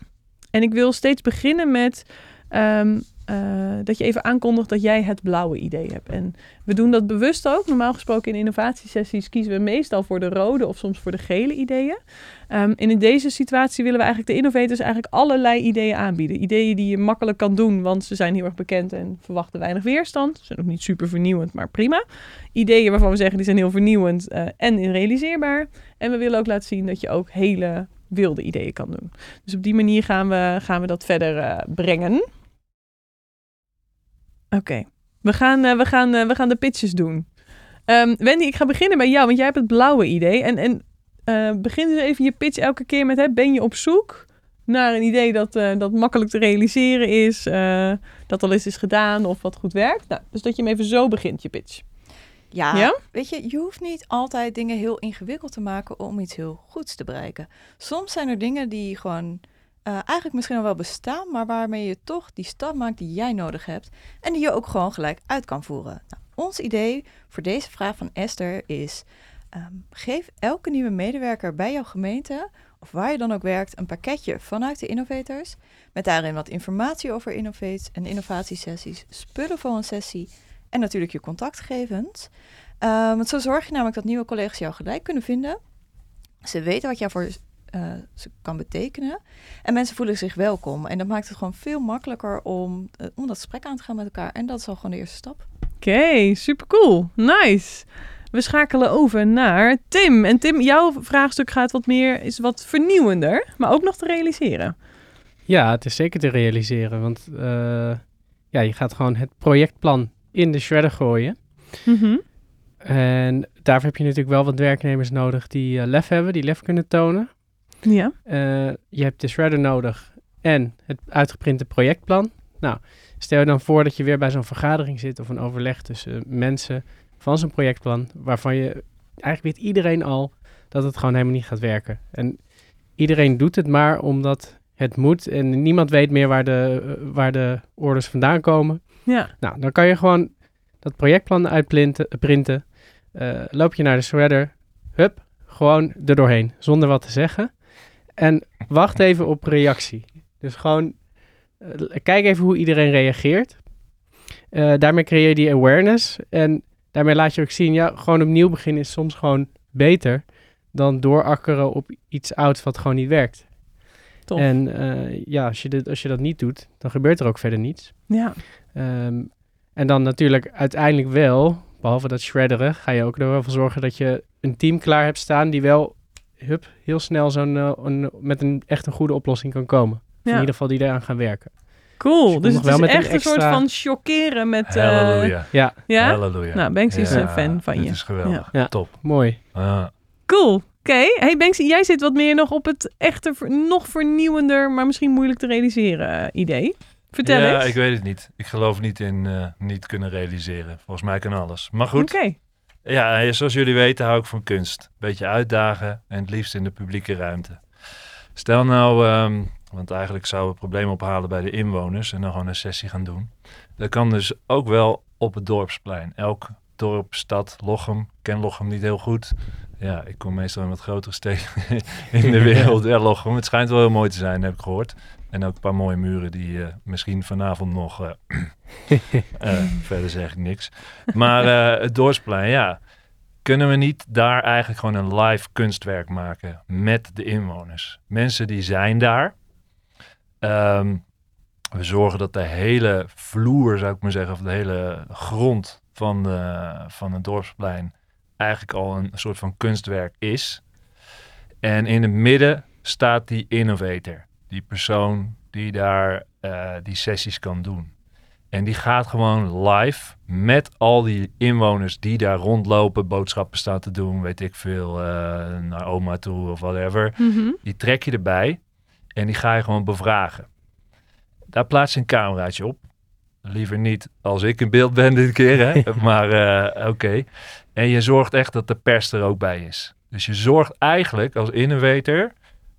En ik wil steeds beginnen met ehm, eh, dat je even aankondigt dat jij het blauwe idee hebt. En we doen dat bewust ook. Normaal gesproken in innovatiesessies kiezen we meestal voor de rode of soms voor de gele ideeën. Ehm, en in deze situatie willen we eigenlijk de innovators eigenlijk allerlei ideeën aanbieden. Ideeën die je makkelijk kan doen, want ze zijn heel erg bekend en verwachten weinig weerstand. Ze zijn ook niet super vernieuwend, maar prima. Ideeën waarvan we zeggen die zijn heel vernieuwend eh, en realiseerbaar. En we willen ook laten zien dat je ook hele wilde ideeën kan doen. Dus op die manier gaan we, gaan we dat verder eh, brengen. Oké, we, gaan, eh, we, gaan, eh, we gaan de pitches doen. Ehm, Wendy, ik ga beginnen bij jou, want jij hebt het blauwe idee. En, en eh, begin dus even je pitch elke keer met: hè, ben je op zoek naar een idee dat, dat makkelijk te realiseren is, dat al eens is gedaan of wat goed werkt? Nou, dus dat je hem even zo begint, je pitch. Ja, Ja? weet je, je hoeft niet altijd dingen heel ingewikkeld te maken om iets heel goeds te bereiken. Soms zijn er dingen die gewoon eh, eigenlijk misschien al wel bestaan, maar waarmee je toch die stap maakt die jij nodig hebt en die je ook gewoon gelijk uit kan voeren. Nou, ons idee voor deze vraag van Esther is: ehm, geef elke nieuwe medewerker bij jouw gemeente of waar je dan ook werkt een pakketje vanuit de innovators met daarin wat informatie over innovates en innovatiesessies, spullen voor een sessie en natuurlijk je contactgegevens. Ehm, zo zorg je namelijk dat nieuwe collega's jou gelijk kunnen vinden. Ze weten wat jou voor eh, ze kan betekenen. En mensen voelen zich welkom. En dat maakt het gewoon veel makkelijker om, eh, om dat gesprek aan te gaan met elkaar. En dat is al gewoon de eerste stap. Oké, super cool. Nice. We schakelen over naar Tim. En Tim, jouw vraagstuk gaat wat meer, is wat vernieuwender, maar ook nog te realiseren. Ja, het is zeker te realiseren. Want eh, ja, je gaat gewoon het projectplan in de shredder gooien. Mhm. En daarvoor heb je natuurlijk wel wat werknemers nodig die lef hebben, die lef kunnen tonen. Ja. Eh, je hebt de shredder nodig en het uitgeprinte projectplan. Nou, stel je dan voor dat je weer bij zo'n vergadering zit of een overleg tussen mensen van zo'n projectplan, waarvan je eigenlijk weet iedereen al dat het gewoon helemaal niet gaat werken. En iedereen doet het maar omdat het moet en niemand weet meer waar de, eh, waar de orders vandaan komen. Ja. Nou, dan kan je gewoon dat projectplan uitprinten. printen. Eh, loop je naar de shredder. Hup, gewoon er doorheen. Zonder wat te zeggen. En wacht even op reactie. Dus gewoon eh, kijk even hoe iedereen reageert. Eh, daarmee creëer je die awareness. En daarmee laat je ook zien, ja, gewoon opnieuw beginnen is soms gewoon beter dan doorakkeren op iets ouds wat gewoon niet werkt. Tof. En eh, ja, als je, dit, als je dat niet doet, dan gebeurt er ook verder niets. Ja. Ehm, en dan natuurlijk uiteindelijk wel, behalve dat shredderen, ga je ook er wel voor zorgen dat je een team klaar hebt staan die wel hup, heel snel zo'n, eh, een, met een echt een goede oplossing kan komen. Of In Ja. ieder geval die eraan gaan werken. Cool. je Dus komt het is met een echt een soort van chockeren met... eh, Halleluja. Ja, ja? Halleluja. Nou, Banksy is Ja, een fan van dit je. is geweldig. Ja. Top. mooi. Ah. Cool. Oké. Hey Banksy, jij zit wat meer nog op het echte, nog vernieuwender, maar misschien moeilijk te realiseren eh, idee. Vertel ja, eens. ik weet het niet. Ik geloof niet in eh, niet kunnen realiseren. Volgens mij kan alles. Maar goed, Oké. Ja, zoals jullie weten hou ik van kunst. Beetje uitdagen en het liefst in de publieke ruimte. Stel nou, ehm, want eigenlijk zouden we problemen ophalen bij de inwoners en dan gewoon een sessie gaan doen. Dat kan dus ook wel op het dorpsplein. Elk dorp, stad, Lochem. Ken Lochem niet heel goed. Ja, ik kom meestal in wat grotere steden in de wereld. Ja, Lochem. Het schijnt wel heel mooi te zijn, heb ik gehoord. En ook een paar mooie muren die eh, misschien vanavond nog... eh, eh, verder zeg ik niks. Maar het Dorpsplein, ja. Kunnen we niet daar eigenlijk gewoon een live kunstwerk maken met de inwoners? Mensen die zijn daar. Ehm, we zorgen dat de hele vloer, zou ik maar zeggen, of de hele grond van, de, van het dorpsplein eigenlijk al een soort van kunstwerk is. En in het midden staat die innovator, die persoon die daar eh, die sessies kan doen. En die gaat gewoon live met al die inwoners die daar rondlopen, boodschappen staan te doen, weet ik veel, eh, naar oma toe of whatever. Mhm. Die trek je erbij en die ga je gewoon bevragen. Daar plaats je een cameraatje op. Liever niet als ik in beeld ben dit keer, hè? maar eh, oké. En je zorgt echt dat de pers er ook bij is. Dus je zorgt eigenlijk als innovator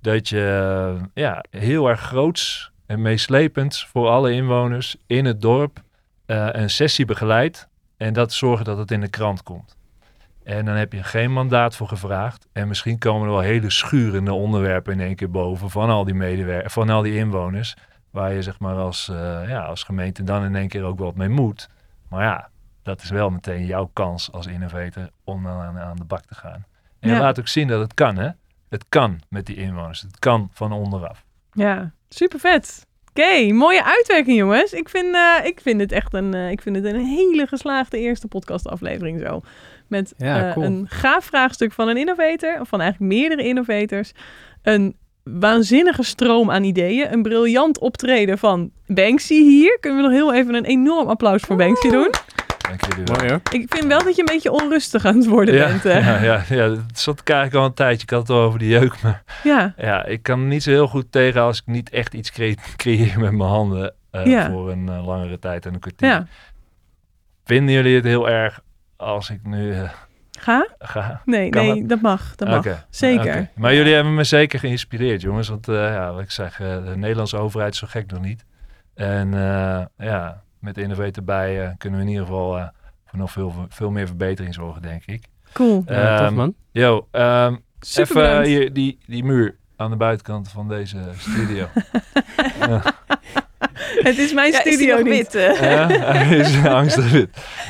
dat je ja, heel erg groots en meeslepend voor alle inwoners in het dorp eh, een sessie begeleidt. En dat zorgen dat het in de krant komt. En dan heb je geen mandaat voor gevraagd. En misschien komen er wel hele schurende onderwerpen in één keer boven van al die medewerkers, van al die inwoners. Waar je zeg maar als, eh, ja, als gemeente dan in één keer ook wat mee moet. Maar ja, dat is wel meteen jouw kans als innovator om dan aan, aan de bak te gaan. En je Ja. laat ook zien dat het kan, hè? Het kan met die inwoners. Het kan van onderaf. Ja, super vet. Oké, mooie uitwerking jongens. Ik vind, eh, ik vind het echt een, eh, ik vind het een hele geslaagde eerste podcastaflevering zo. Met Ja, eh, cool. een gaaf vraagstuk van een innovator, of van eigenlijk meerdere innovators. Een waanzinnige stroom aan ideeën. Een briljant optreden van Banksy hier. Kunnen we nog heel even een enorm applaus voor Banksy doen? Dank jullie wel. Mooi hoor. Ik vind wel dat je een beetje onrustig aan het worden Ja, bent. eh. ja, ja, ja, het zat ik eigenlijk al een tijdje. Ik had het al over die jeuk, maar ja. ja, ik kan niet zo heel goed tegen als ik niet echt iets cre- creëer met mijn handen eh, Ja. voor een eh, langere tijd en een kwartier. ja. Vinden jullie het heel erg als ik nu eh, Ga? ga? Nee, Kan nee, dat mag. Dat mag. Zeker. Maar jullie hebben me zeker geïnspireerd, jongens. Want eh, ja, wat ik zeg, de Nederlandse overheid is zo gek nog niet. En eh, ja, met Innovator bij eh, kunnen we in ieder geval eh, voor nog veel, veel meer verbetering zorgen, denk ik. Cool. Ja, tof Ehm, man. Yo, ehm, even hier, die, die muur aan de buitenkant van deze studio. ja, Het is mijn Ja, is studio wit? eh? Ja, hij is angstig wit.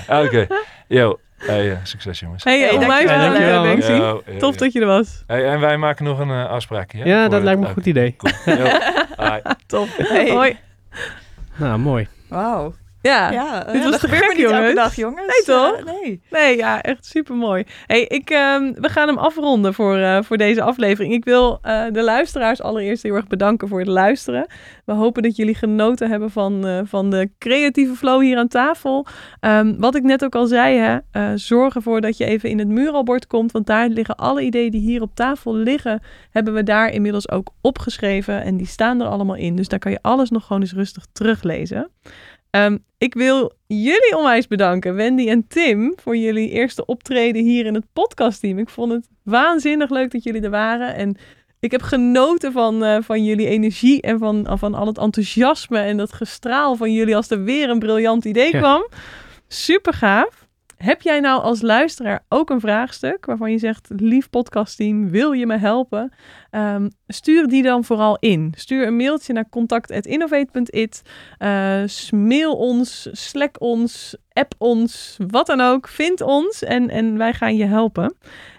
Oké, yo, hey, succes jongens. Hey, dankjewel. Tof dat je er was. Hey, en wij maken nog een afspraakje. Ja, Ja, Voor dat lijkt me een goed idee. Cool. Top. Hey. Hoi. Nou, mooi. Wauw. Ja. Ja, dit ja, was te gek, niet elke jongens. dag, jongens. Nee, toch? Eh, nee. Nee, ja, echt super mooi. Hey, ik, ehm, we gaan hem afronden voor, eh, voor deze aflevering. Ik wil eh, de luisteraars allereerst heel erg bedanken voor het luisteren. We hopen dat jullie genoten hebben van, eh, van de creatieve flow hier aan tafel. Ehm, wat ik net ook al zei, hè, eh, zorg ervoor dat je even in het muralbord komt. Want daar liggen alle ideeën die hier op tafel liggen, hebben we daar inmiddels ook opgeschreven. En die staan er allemaal in. Dus daar kan je alles nog gewoon eens rustig teruglezen. Ehm, ik wil jullie onwijs bedanken, Wendy en Tim, voor jullie eerste optreden hier in het podcastteam. Ik vond het waanzinnig leuk dat jullie er waren. En ik heb genoten van, eh, van jullie energie en van, van al het enthousiasme en dat gestraal van jullie als er weer een briljant idee Ja. kwam. Super gaaf. Heb jij nou als luisteraar ook een vraagstuk waarvan je zegt, lief podcastteam, wil je me helpen? Ehm, stuur die dan vooral in. Stuur een mailtje naar contact.innovate.it. Eh, mail ons, slack ons, app ons, wat dan ook. Vind ons en, en wij gaan je helpen.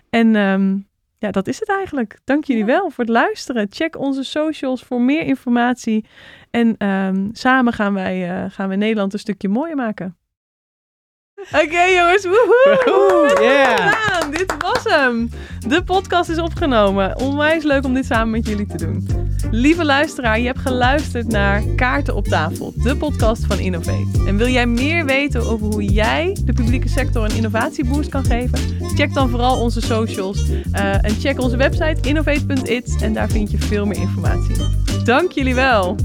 En ehm, ja, dat is het eigenlijk. Dank jullie Ja. wel voor het luisteren. Check onze socials voor meer informatie. En ehm, samen gaan wij, eh, gaan we Nederland een stukje mooier maken. Oké jongens, woehoe! Yeah. gedaan. Dit was hem. De podcast is opgenomen. Onwijs leuk om dit samen met jullie te doen. Lieve luisteraar, je hebt geluisterd naar Kaarten op tafel, de podcast van Innovate. En wil jij meer weten over hoe jij de publieke sector een innovatieboost kan geven? Check dan vooral onze socials eh, en check onze website innovate.it en daar vind je veel meer informatie. Dank jullie wel.